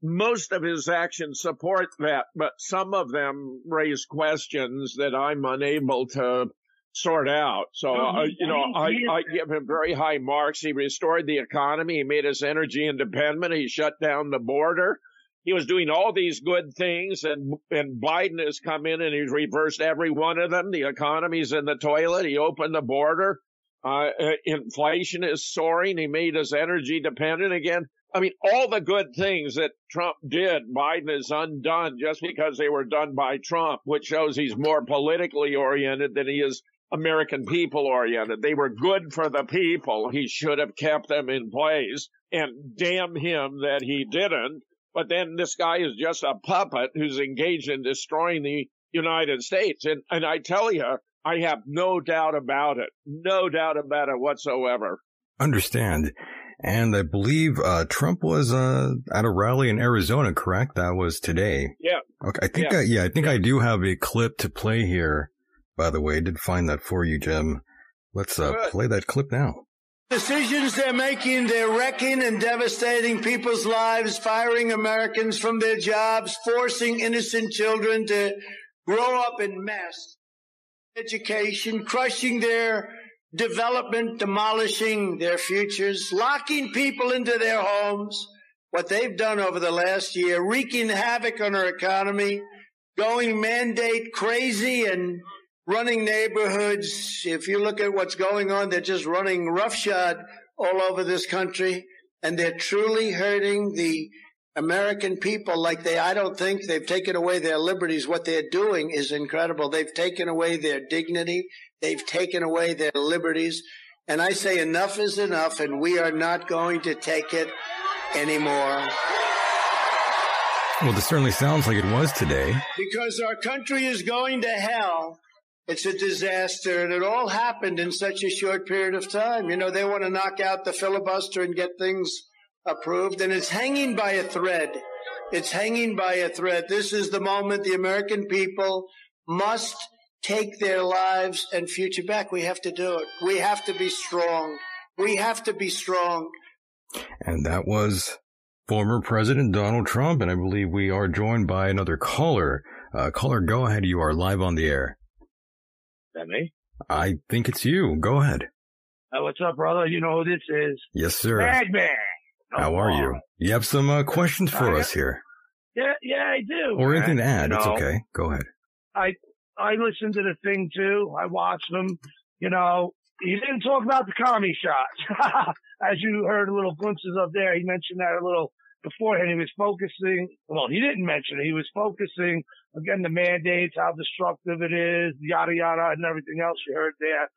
most of his actions support that, but some of them raise questions that I'm unable to sort out. So, No, uh, you know, I, I give him very high marks. He restored the economy. He made us energy independent. He shut down the border. He was doing all these good things and, and Biden has come in and he's reversed every one of them. The economy's in the toilet. He opened the border. Uh, uh, inflation is soaring. He made us energy dependent again. I mean, all the good things that Trump did, Biden has undone just because they were done by Trump, which shows he's more politically oriented than he is American people oriented. They were good for the people. He should have kept them in place and damn him that he didn't. But then this guy is just a puppet who's engaged in destroying the United States. And, and I tell you, I have no doubt about it. No doubt about it whatsoever. Understand. And I believe uh, Trump was uh, at a rally in Arizona, correct? That was today. Yeah. Okay. I think Yeah. I, yeah, I think I do have a clip to play here. By the way, I did find that for you, Jim. Let's uh, play that clip now. Decisions they're making, they're wrecking and devastating people's lives, firing Americans from their jobs, forcing innocent children to grow up in mess, education, crushing their development, demolishing their futures, locking people into their homes, what they've done over the last year, wreaking havoc on our economy, going mandate crazy and running neighborhoods. If you look at what's going on, they're just running roughshod all over this country and they're truly hurting the American people like they, I don't think they've taken away their liberties. What they're doing is incredible. They've taken away their dignity. They've taken away their liberties. And I say enough is enough and we are not going to take it anymore. Well, this certainly sounds like it was today. Because our country is going to hell. It's a disaster, and it all happened in such a short period of time. You know, they want to knock out the filibuster and get things approved, and it's hanging by a thread. It's hanging by a thread. This is the moment the American people must take their lives and future back. We have to do it. We have to be strong. We have to be strong. And that was former President Donald Trump, and I believe we are joined by another caller. Uh, caller, go ahead. You are live on the air. That me? I think it's you. Go ahead. Uh, what's up, brother? You know who this is? Yes, sir. Bagman. How are you? You have some uh, questions for I- us here, Yeah, yeah, I do. or anything to add. You It's know, okay. Go ahead. I I listened to the thing too. I watched them. You know, he didn't talk about the commie shots, [laughs] as you heard little glimpses of there. He mentioned that a little beforehand. He was focusing. Well, he didn't mention it. He was focusing again the mandates, how destructive it is, yada yada, and everything else you heard there.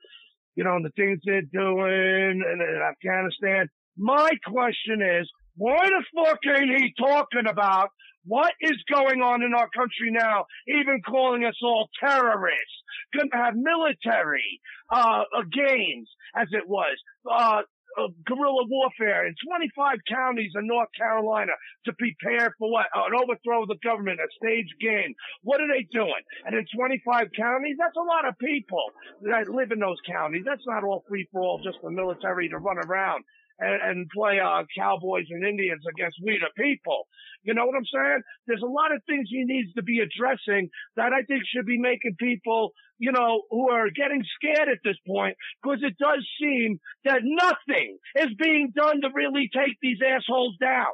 You know, and the things they're doing in, in Afghanistan. My question is, why the fuck ain't he talking about what is going on in our country now, even calling us all terrorists? Gonna have military, uh, uh games, as it was, uh, uh, guerrilla warfare in 25 counties in North Carolina to prepare for what? An overthrow of the government, a staged game. What are they doing? And in 25 counties, that's a lot of people that live in those counties. That's not all free for all, just the military to run around and, and play uh, cowboys and Indians against we the people. You know what I'm saying? There's a lot of things he needs to be addressing that I think should be making people, you know, who are getting scared at this point, because it does seem that nothing is being done to really take these assholes down.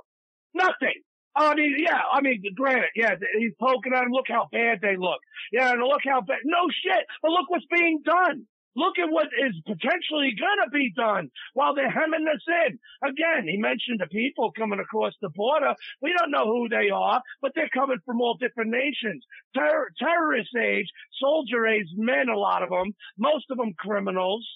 Nothing. I mean, yeah, I mean, granted, yeah, he's poking at them. Look how bad they look. Yeah, and look how bad. No shit. But look what's being done. Look at what is potentially gonna be done while they're hemming us in. Again, he mentioned the people coming across the border. We don't know who they are, but they're coming from all different nations. Terror, terrorist age, soldier age men, a lot of them, most of them criminals.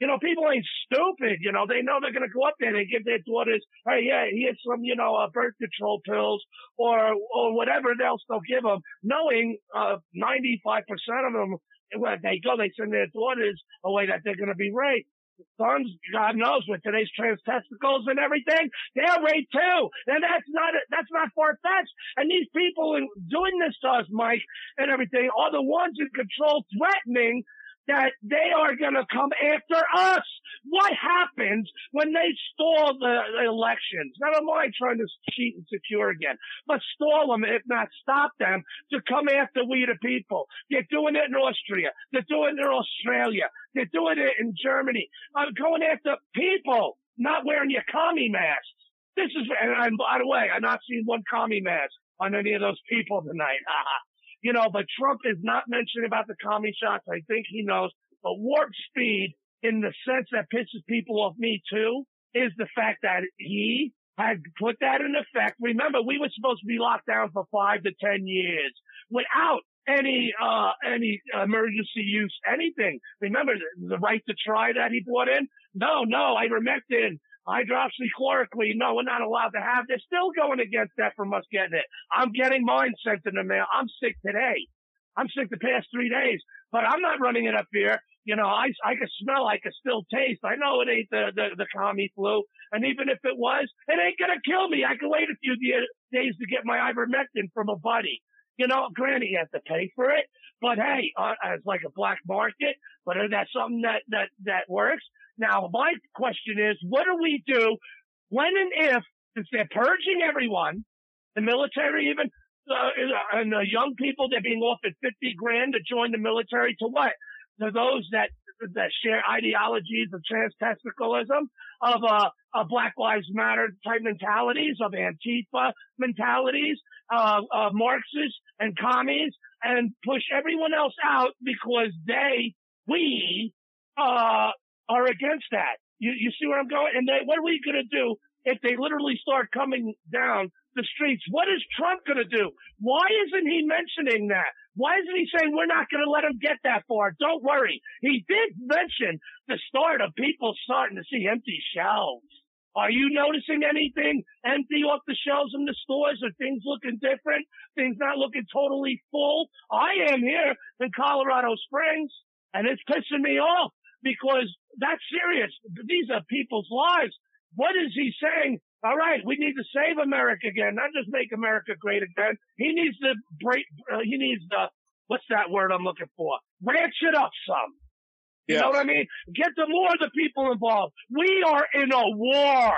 You know, people ain't stupid. You know, they know they're going to go up there. They give their daughters, hey, yeah, here's some, you know, uh, birth control pills or, or whatever else they'll give them, knowing, uh, 95% of them, when they go, they send their daughters away that they're going to be raped. Sons, God knows, with today's trans testicles and everything, they're raped too. And that's not, that's not far-fetched. And these people in doing this to us, Mike, and everything, are the ones in control threatening that they are going to come after us. What happens when they stall the, elections? Never mind trying to cheat and secure again, but stall them, if not stop them, to come after we the people. They're doing it in Austria. They're doing it in Australia. They're doing it in Germany. I'm going after people not wearing your commie masks. This is, and, and by the way, I've not seen one commie mask on any of those people tonight. [laughs] you know, but Trump is not mentioning about the commie shots. I think he knows. But warp speed, in the sense that pisses people off me too, is the fact that he had put that in effect. Remember, we were supposed to be locked down for five to ten years without any uh any emergency use anything. Remember the, the right to try that he brought in? No, no, I ivermectin, hydroxychloroquine. No, we're not allowed to have. They're still going against that from us getting it. I'm getting mine sent in the mail. I'm sick today. I'm sick the past three days, but I'm not running it up here. You know, I, I can smell, I can still taste. I know it ain't the, the, the commie flu. And even if it was, it ain't going to kill me. I can wait a few days to get my ivermectin from a buddy. You know, granny has to pay for it, but hey, uh, it's like a black market, but that's something that, that, that works. Now, my question is, what do we do when and if, since they're purging everyone, the military even, uh, and the young people, they're being offered 50 grand to join the military to what? To those that that share ideologies of transtesticalism, of uh, uh, Black Lives Matter type mentalities, of Antifa mentalities, uh, uh, Marxists and commies, and push everyone else out because they, we, uh, are against that. You, you see where I'm going? And they, what are we going to do if they literally start coming down the streets? What is Trump going to do? Why isn't he mentioning that? Why isn't he saying we're not going to let him get that far? Don't worry. He did mention the start of people starting to see empty shelves. Are you noticing anything empty off the shelves in the stores? Are things looking different? Things not looking totally full? I am here in Colorado Springs and it's pissing me off because that's serious. These are people's lives. What is he saying? All right, we need to save America again, not just make America great again. He needs to break, uh, he needs to, what's that word I'm looking for? Ranch it up some. You know what I mean? Get the more of the people involved. We are in a war.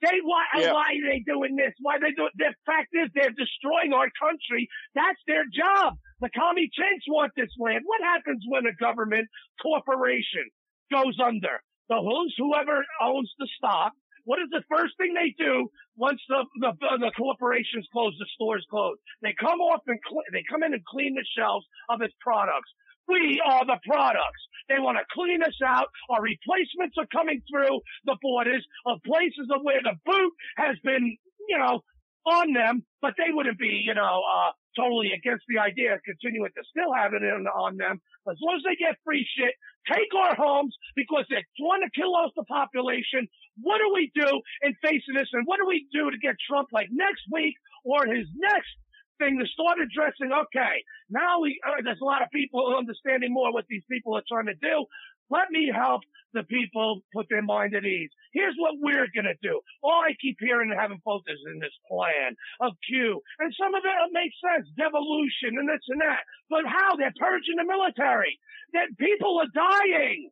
They why Yeah. why are they doing this? Why they do The fact is they're destroying our country. That's their job. The commie chinks want this land. What happens when a government corporation goes under? The who's whoever owns the stock. What is the first thing they do once the the, the corporations close, the stores close? They come off and cl- they come in and clean the shelves of its products. We are the products. They want to clean us out. Our replacements are coming through the borders of places of where the boot has been, you know, on them, but they wouldn't be, you know, uh, totally against the idea of continuing to still have it in, on them. As long as they get free shit, take our homes because they want to kill off the population. What do we do in facing this? And what do we do to get Trump like next week or his next thing to start addressing? Okay, now we, uh, there's a lot of people understanding more what these people are trying to do. Let me help the people put their mind at ease. Here's what we're gonna do. All I keep hearing and having is in this plan of Q, and some of it makes sense, devolution and this and that. But how? They're purging the military. That people are dying.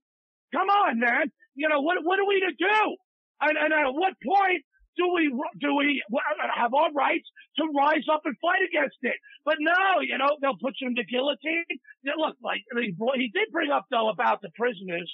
Come on, man. You know what? What are we to do? And, and at what point do we do we have our rights to rise up and fight against it? But no, you know they'll put you in the guillotine. Yeah, Look, like he he did bring up though about the prisoners.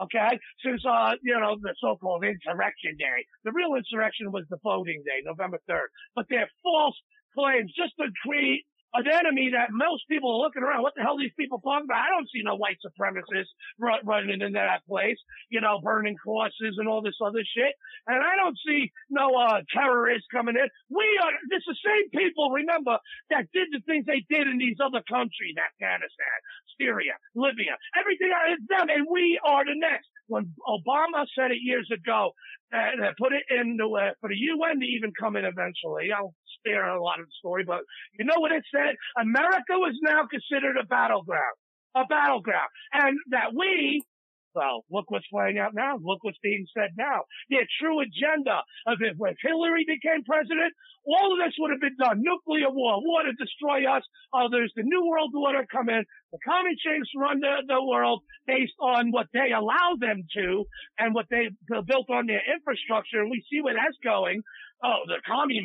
Okay, since uh you know the so-called insurrection day, the real insurrection was the voting day, November third. But they're false claims just to create an enemy that most people are looking around. What the hell are these people talking about? I don't see no white supremacists run, running into that place, you know, burning crosses and all this other shit. And I don't see no uh terrorists coming in. We are it's the same people, remember, that did the things they did in these other countries, Afghanistan, Syria, Libya, everything is them, and we are the next. When Obama said it years ago, uh, put it in the, for the UN to even come in eventually. I'll spare a lot of the story, but you know what it said? America was now considered a battleground, a battleground, and that we, well, look what's playing out now. Look what's being said now. Their true agenda of if, if Hillary became president, all of this would have been done. Nuclear war, war to destroy us. Others, the New World Order come in. The chinks run the, the world based on what they allow them to and what they built on their infrastructure. And we see where that's going. Oh, the commie.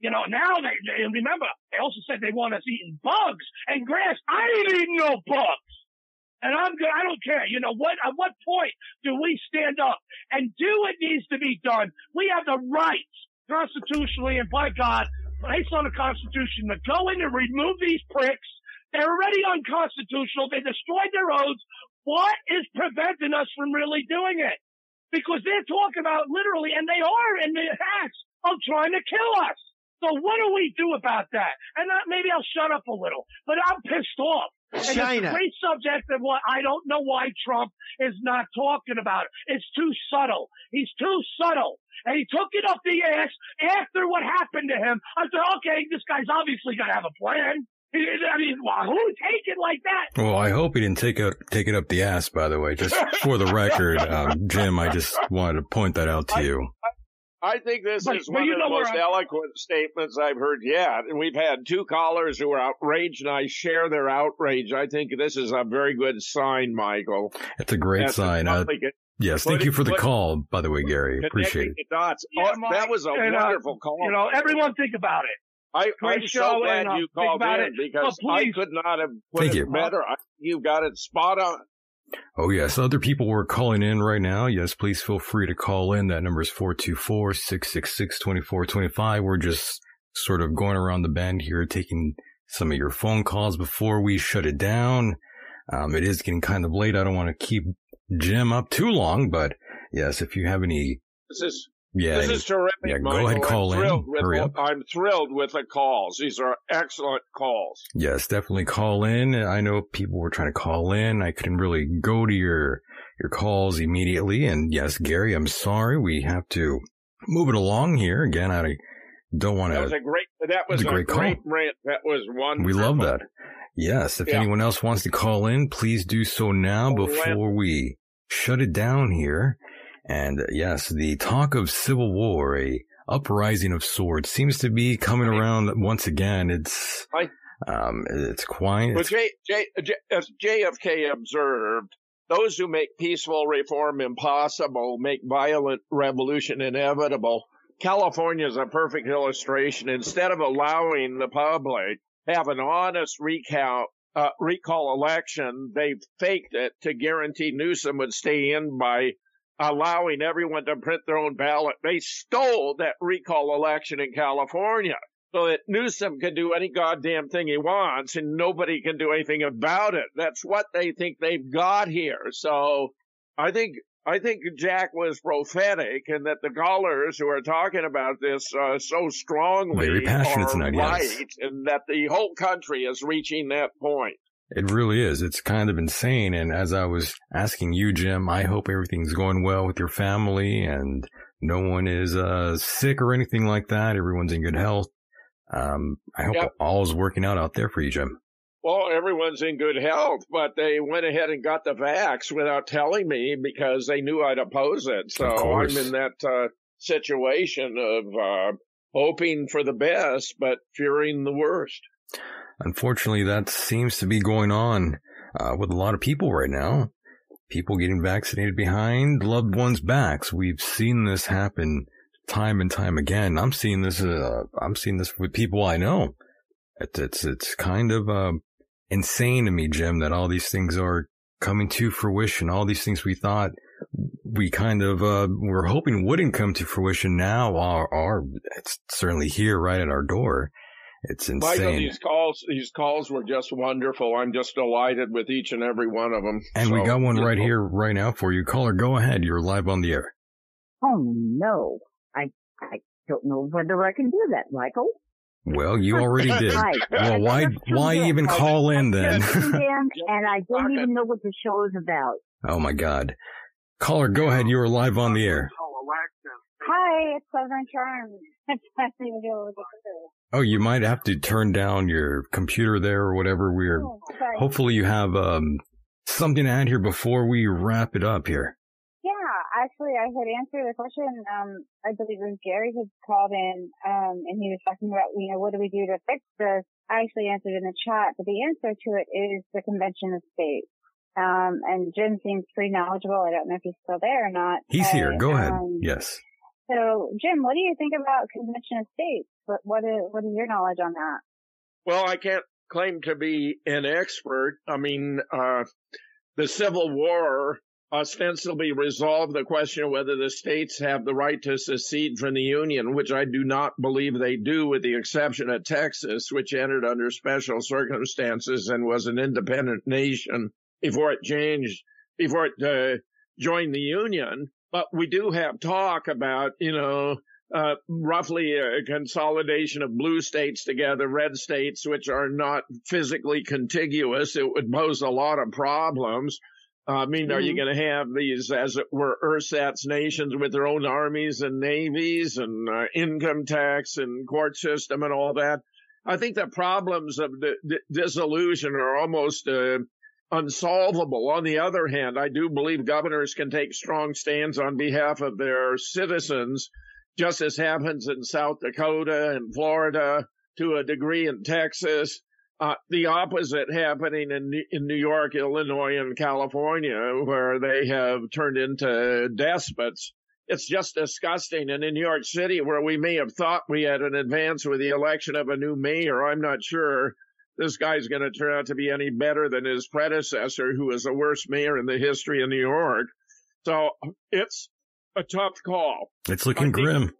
You know, now they, they remember, they also said they want us eating bugs and grass. I ain't eating no bugs. And I'm good. I don't care. You know what? At what point do we stand up and do what needs to be done? We have the rights constitutionally and by God, based on the Constitution, to go in and remove these pricks. They're already unconstitutional. They destroyed their oaths. What is preventing us from really doing it? Because they're talking about literally, and they are in the acts of trying to kill us. So what do we do about that? And uh, maybe I'll shut up a little, but I'm pissed off. And it's a China. great subject of what I don't know why Trump is not talking about it. It's too subtle. He's too subtle. And he took it up the ass after what happened to him. I said, okay, this guy's obviously got to have a plan. I mean, well, who would take it like that? Well, I hope he didn't take it take it up the ass. By the way, just for the record, [laughs] um, Jim, I just wanted to point that out to you. I think this But- is but one you of know the most I'm- eloquent statements I've heard yet. And we've had two callers who are outraged, and I share their outrage. I think this is a very good sign, Michael. It's a great That's sign. Uh, public- yes, thank Put you for the call. By the way, Gary, appreciate it. Connecting the dots. Yeah, oh, Mike, that was a and, uh, wonderful call. You know, everyone think about it. I, Great I'm show, so glad and, uh, you called in it. because oh, I could not have put Thank it you. better. I, you got it spot on. Oh, yes. Other people were calling in right now. Yes, please feel free to call in. That number is 424 666 2425. We're just sort of going around the bend here, taking some of your phone calls before we shut it down. Um, it is getting kind of late. I don't want to keep Jim up too long, but yes, if you have any. This is Yeah, this is terrific. yeah, go Michael. ahead, call I'm in. thrilled With, Hurry up. I'm thrilled with the calls. These are excellent calls. Yes, definitely call in. I know people were trying to call in. I couldn't really go to your your calls immediately. And yes, Gary, I'm sorry. We have to move it along here. Again, I don't want to. That was a great. That was a a great great, call. rant. That was one. We love that. Yes, if Yeah. anyone else wants to call in, please do so now before we shut it down here. And yes, the talk of civil war, a uprising of sorts, seems to be coming around once again. It's um, it's quite. J, J, J, as JFK observed, those who make peaceful reform impossible make violent revolution inevitable. California is a perfect illustration. Instead of allowing the public have an honest recount, uh, recall election, they faked it to guarantee Newsom would stay in by allowing everyone to print their own ballot. They stole that recall election in California so that Newsom can do any goddamn thing he wants and nobody can do anything about it. That's what they think they've got here. So I think I think Jack was prophetic and that the callers who are talking about this uh, so strongly Very passionate are tonight, right yes. and that the whole country is reaching that point. It really is. It's kind of insane. And as I was asking you, Jim, I hope everything's going well with your family and no one is uh, sick or anything like that. Everyone's in good health. Um, I hope Yep. all is working out out there for you, Jim. Well, everyone's in good health, but they went ahead and got the vax without telling me because they knew I'd oppose it. So I'm in that uh, situation of uh, hoping for the best, but fearing the worst. Unfortunately, that seems to be going on uh, with a lot of people right now. People getting vaccinated behind loved ones' backs. We've seen this happen time and time again. I'm seeing this. Uh, I'm seeing this with people I know. It's it's, it's kind of uh, insane to me, Jim, that all these things are coming to fruition. All these things we thought we kind of uh, were hoping wouldn't come to fruition now are are it's certainly here right at our door. It's insane. Michael, these calls, these calls were just wonderful. I'm just delighted with each and every one of them. And we got one right know, here, right now for you. Caller, go ahead. You're live on the air. Oh no, I I don't know whether I can do that, Michael. Well, you already [laughs] did. Hi. [laughs] Well, why why even call in [laughs] then? Dan, and I don't even know what the show is about. oh my God. Caller, go ahead. You are live on the air. Hi, it's Southern Charm. It's passing to deal with the crew. Oh, you might have to turn down your computer there or whatever. We're Oh, hopefully you have um something to add here before we wrap it up here. Yeah, actually, I had answered the question. Um, I believe it was Gary who called in, um, and he was talking about, you know, what do we do to fix this? I actually answered in the chat, but the answer to it is the Convention of States. Um, and Jim seems pretty knowledgeable. I don't know if he's still there or not. He's but, here. Go ahead. um, Yes. So, Jim, what do you think about Convention of States? What what is what is your knowledge on that? Well, I can't claim to be an expert. I mean, uh, the Civil War ostensibly resolved the question of whether the states have the right to secede from the Union, which I do not believe they do, with the exception of Texas, which entered under special circumstances and was an independent nation before it changed, before it uh, joined the Union. But we do have talk about, you know, uh, roughly a consolidation of blue states together, red states, which are not physically contiguous. It would pose a lot of problems. Uh, I mean, are you Mhm. going to have these, as it were, ersatz nations with their own armies and navies and uh, income tax and court system and all that? I think the problems of the, the dissolution are almost uh, unsolvable. On the other hand, I do believe governors can take strong stands on behalf of their citizens, just as happens in South Dakota and Florida, to a degree in Texas. Uh, the opposite happening in in New York, Illinois, and California, where they have turned into despots. It's just disgusting. And in New York City, where we may have thought we had an advance with the election of a new mayor, I'm not sure this guy's going to turn out to be any better than his predecessor, who was the worst mayor in the history of New York. So it's a tough call. It's looking grim.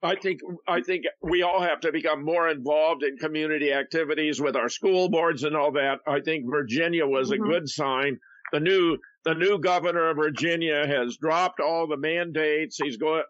I think I think we all have to become more involved in community activities with our school boards and all that. I think Virginia was Mm-hmm. a good sign. The new the new governor of Virginia has dropped all the mandates. He's going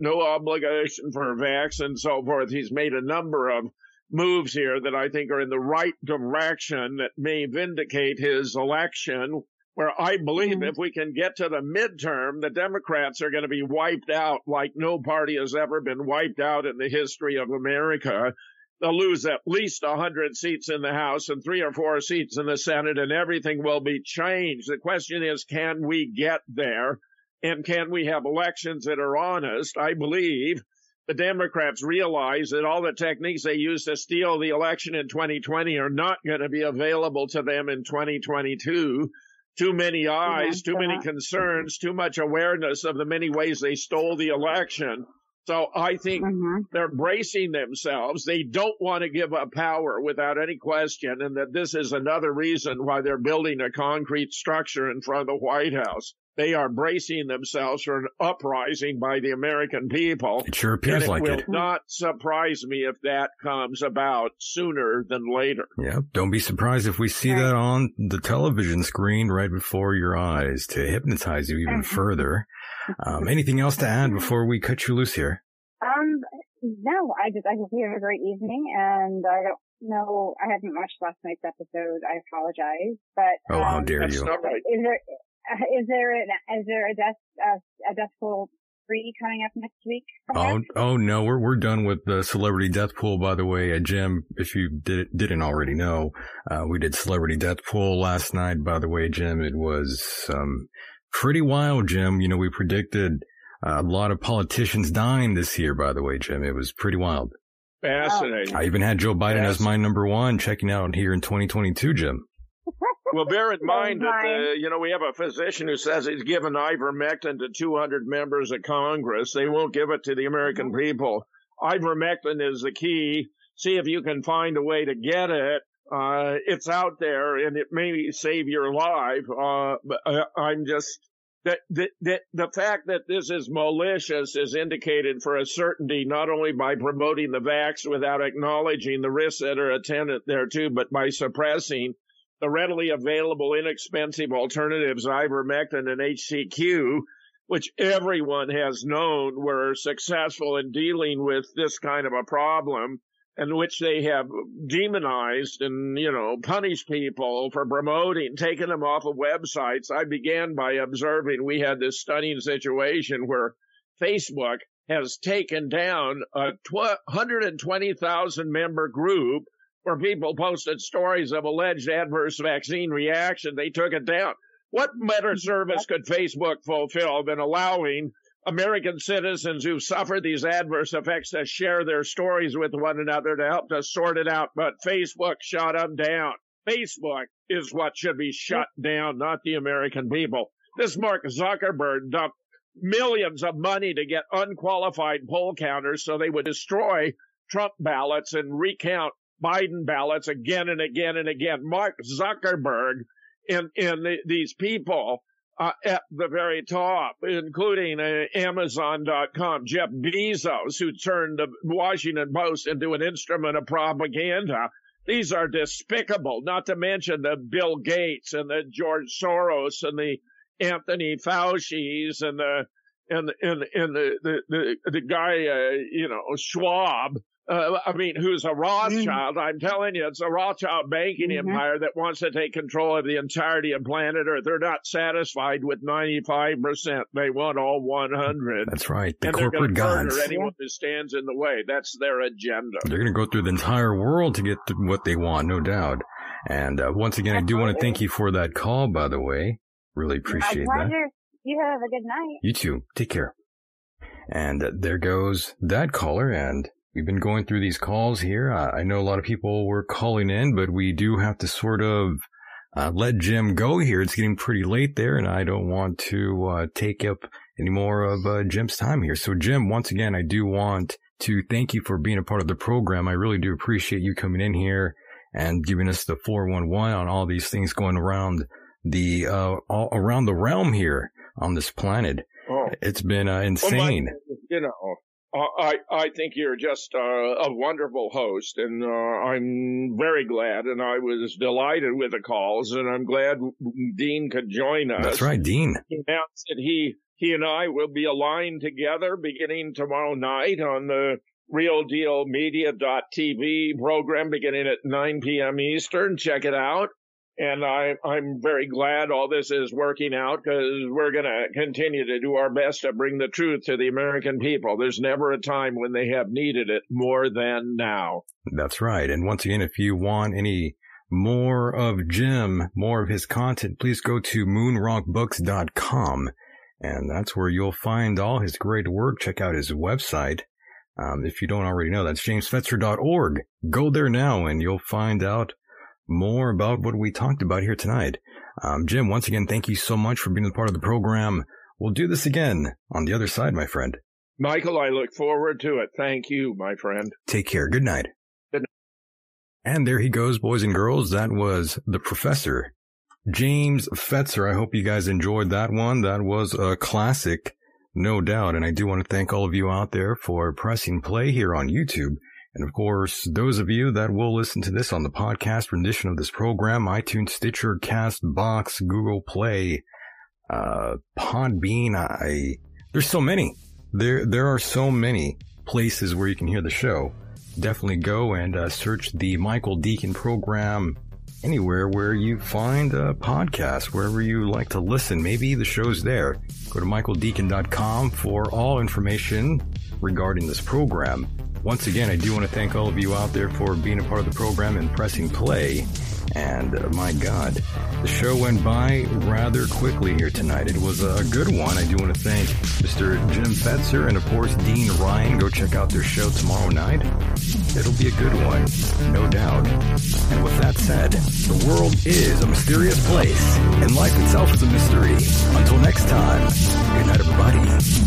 no obligation for vax and so forth. He's made a number of moves here that I think are in the right direction that may vindicate his election. Where I believe mm-hmm. if we can get to the midterm, the Democrats are going to be wiped out like no party has ever been wiped out in the history of America. They'll lose at least a hundred seats in the House and three or four seats in the Senate and everything will be changed. The question is, can we get there? And can we have elections that are honest? I believe the Democrats realize that all the techniques they used to steal the election in 2020 are not going to be available to them in 2022. Too many eyes, too many concerns, too much awareness of the many ways they stole the election. So I think mm-hmm. they're bracing themselves. They don't want to give up power without any question, and that this is another reason why they're building a concrete structure in front of the White House. They are bracing themselves for an uprising by the American people. It sure appears and it like will it. not surprise me if that comes about sooner than later. Yeah, don't be surprised if we see that on the television screen right before your eyes to hypnotize you even mm-hmm. further. Um, anything else to add before we cut you loose here? Um, no, I just, I just hope you have a great evening and I don't know, I haven't watched last night's episode. I apologize, but. Oh, how um, dare you. Is there, uh, there, an, is there a death, uh, a death pool three coming up next week? Oh, oh no, we're we're done with the celebrity death pool. By the way, uh, Jim, if you did, didn't already know, uh, we did celebrity death pool last night. By the way, Jim, it was um pretty wild, Jim. You know, we predicted uh, a lot of politicians dying this year. By the way, Jim, it was pretty wild. Fascinating. I even had Joe Biden as my number one checking out here in 2022, Jim. [laughs] Well, bear in mind that, uh, you know, we have a physician who says he's given ivermectin to 200 members of Congress. They won't give it to the American people. Ivermectin is the key. See if you can find a way to get it. Uh, it's out there and it may save your life. Uh, but uh, I'm just, that, that, that the fact that this is malicious is indicated for a certainty, not only by promoting the vax without acknowledging the risks that are attendant thereto, but by suppressing the readily available inexpensive alternatives, ivermectin and HCQ, which everyone has known were successful in dealing with this kind of a problem and which they have demonized and, you know, punished people for promoting, taking them off of websites. I began by observing we had this stunning situation where Facebook has taken down a 120,000 member group where people posted stories of alleged adverse vaccine reaction. They took it down. What better mm-hmm. service could Facebook fulfill than allowing American citizens who've suffered these adverse effects to share their stories with one another to help to sort it out? But Facebook shut them down. Facebook is what should be shut down, not the American people. This Mark Zuckerberg dumped millions of money to get unqualified poll counters so they would destroy Trump ballots and recount Biden ballots again and again and again. Mark Zuckerberg and, and the, these people uh, at the very top, including uh, Amazon.com, Jeff Bezos, who turned the Washington Post into an instrument of propaganda. These are despicable, not to mention the Bill Gates and the George Soros and the Anthony Fauci's and the and and and the the the, the guy uh, you know Schwab. Uh, I mean, who's a Rothschild? I'm telling you, it's a Rothschild banking empire that wants to take control of the entirety of planet Earth. They're not satisfied with 95 percent; they want all 100. That's right, the and they're corporate gonna murder gods. anyone who stands in the way. That's their agenda. They're going to go through the entire world to get to what they want, no doubt. And uh, once again, I do want to thank you for that call, by the way. Really appreciate My that. You have a good night. You too. Take care. And uh, there goes that caller. And we've been going through these calls here. Uh, I know a lot of people were calling in, but we do have to sort of uh, let Jim go here. It's getting pretty late there, and I don't want to uh, take up any more of uh, Jim's time here. So, Jim, once again, I do want to thank you for being a part of the program. I really do appreciate you coming in here and giving us the 411 on all these things going around the, uh, all around the realm here on this planet. Oh. It's been uh, Well, insane. You know, I I think you're just uh, a wonderful host, and uh, I'm very glad, and I was delighted with the calls, and I'm glad Dean could join us. That's right, Dean. He announced that he he and I will be aligned together beginning tomorrow night on the Real Deal Media.tv program beginning at 9 p.m. Eastern. Check it out. And I, I'm very glad all this is working out because we're going to continue to do our best to bring the truth to the American people. There's never a time when they have needed it more than now. That's right. And once again, if you want any more of Jim, more of his content, please go to moonrockbooks.com. And that's where you'll find all his great work. Check out his website. Um, if you don't already know, that's jamesfetzer.org. Go there now and you'll find out more about what we talked about here tonight. Um, Jim, once again, thank you so much for being a part of the program. We'll do this again on the other side, my friend. Michael, I look forward to it. Thank you, my friend. Take care. Good night. Good night. And there he goes, boys and girls. That was the professor, James Fetzer. I hope you guys enjoyed that one. That was a classic, no doubt. And I do want to thank all of you out there for pressing play here on YouTube. And of course, those of you that will listen to this on the podcast rendition of this program, iTunes, Stitcher, Castbox, Google Play, uh, Podbean. I, there's so many. There, there are so many places where you can hear the show. Definitely go and uh, search the Michael Decon program anywhere where you find a podcast, wherever you like to listen. Maybe the show's there. Go to michaeldecon.com for all information regarding this program. Once again, I do want to thank all of you out there for being a part of the program and pressing play. And uh, my God, the show went by rather quickly here tonight. It was a good one. I do want to thank Mr. Jim Fetzer and, of course, Dean Ryan. Go check out their show tomorrow night. It'll be a good one, no doubt. And with that said, the world is a mysterious place, and life itself is a mystery. Until next time, good night, everybody.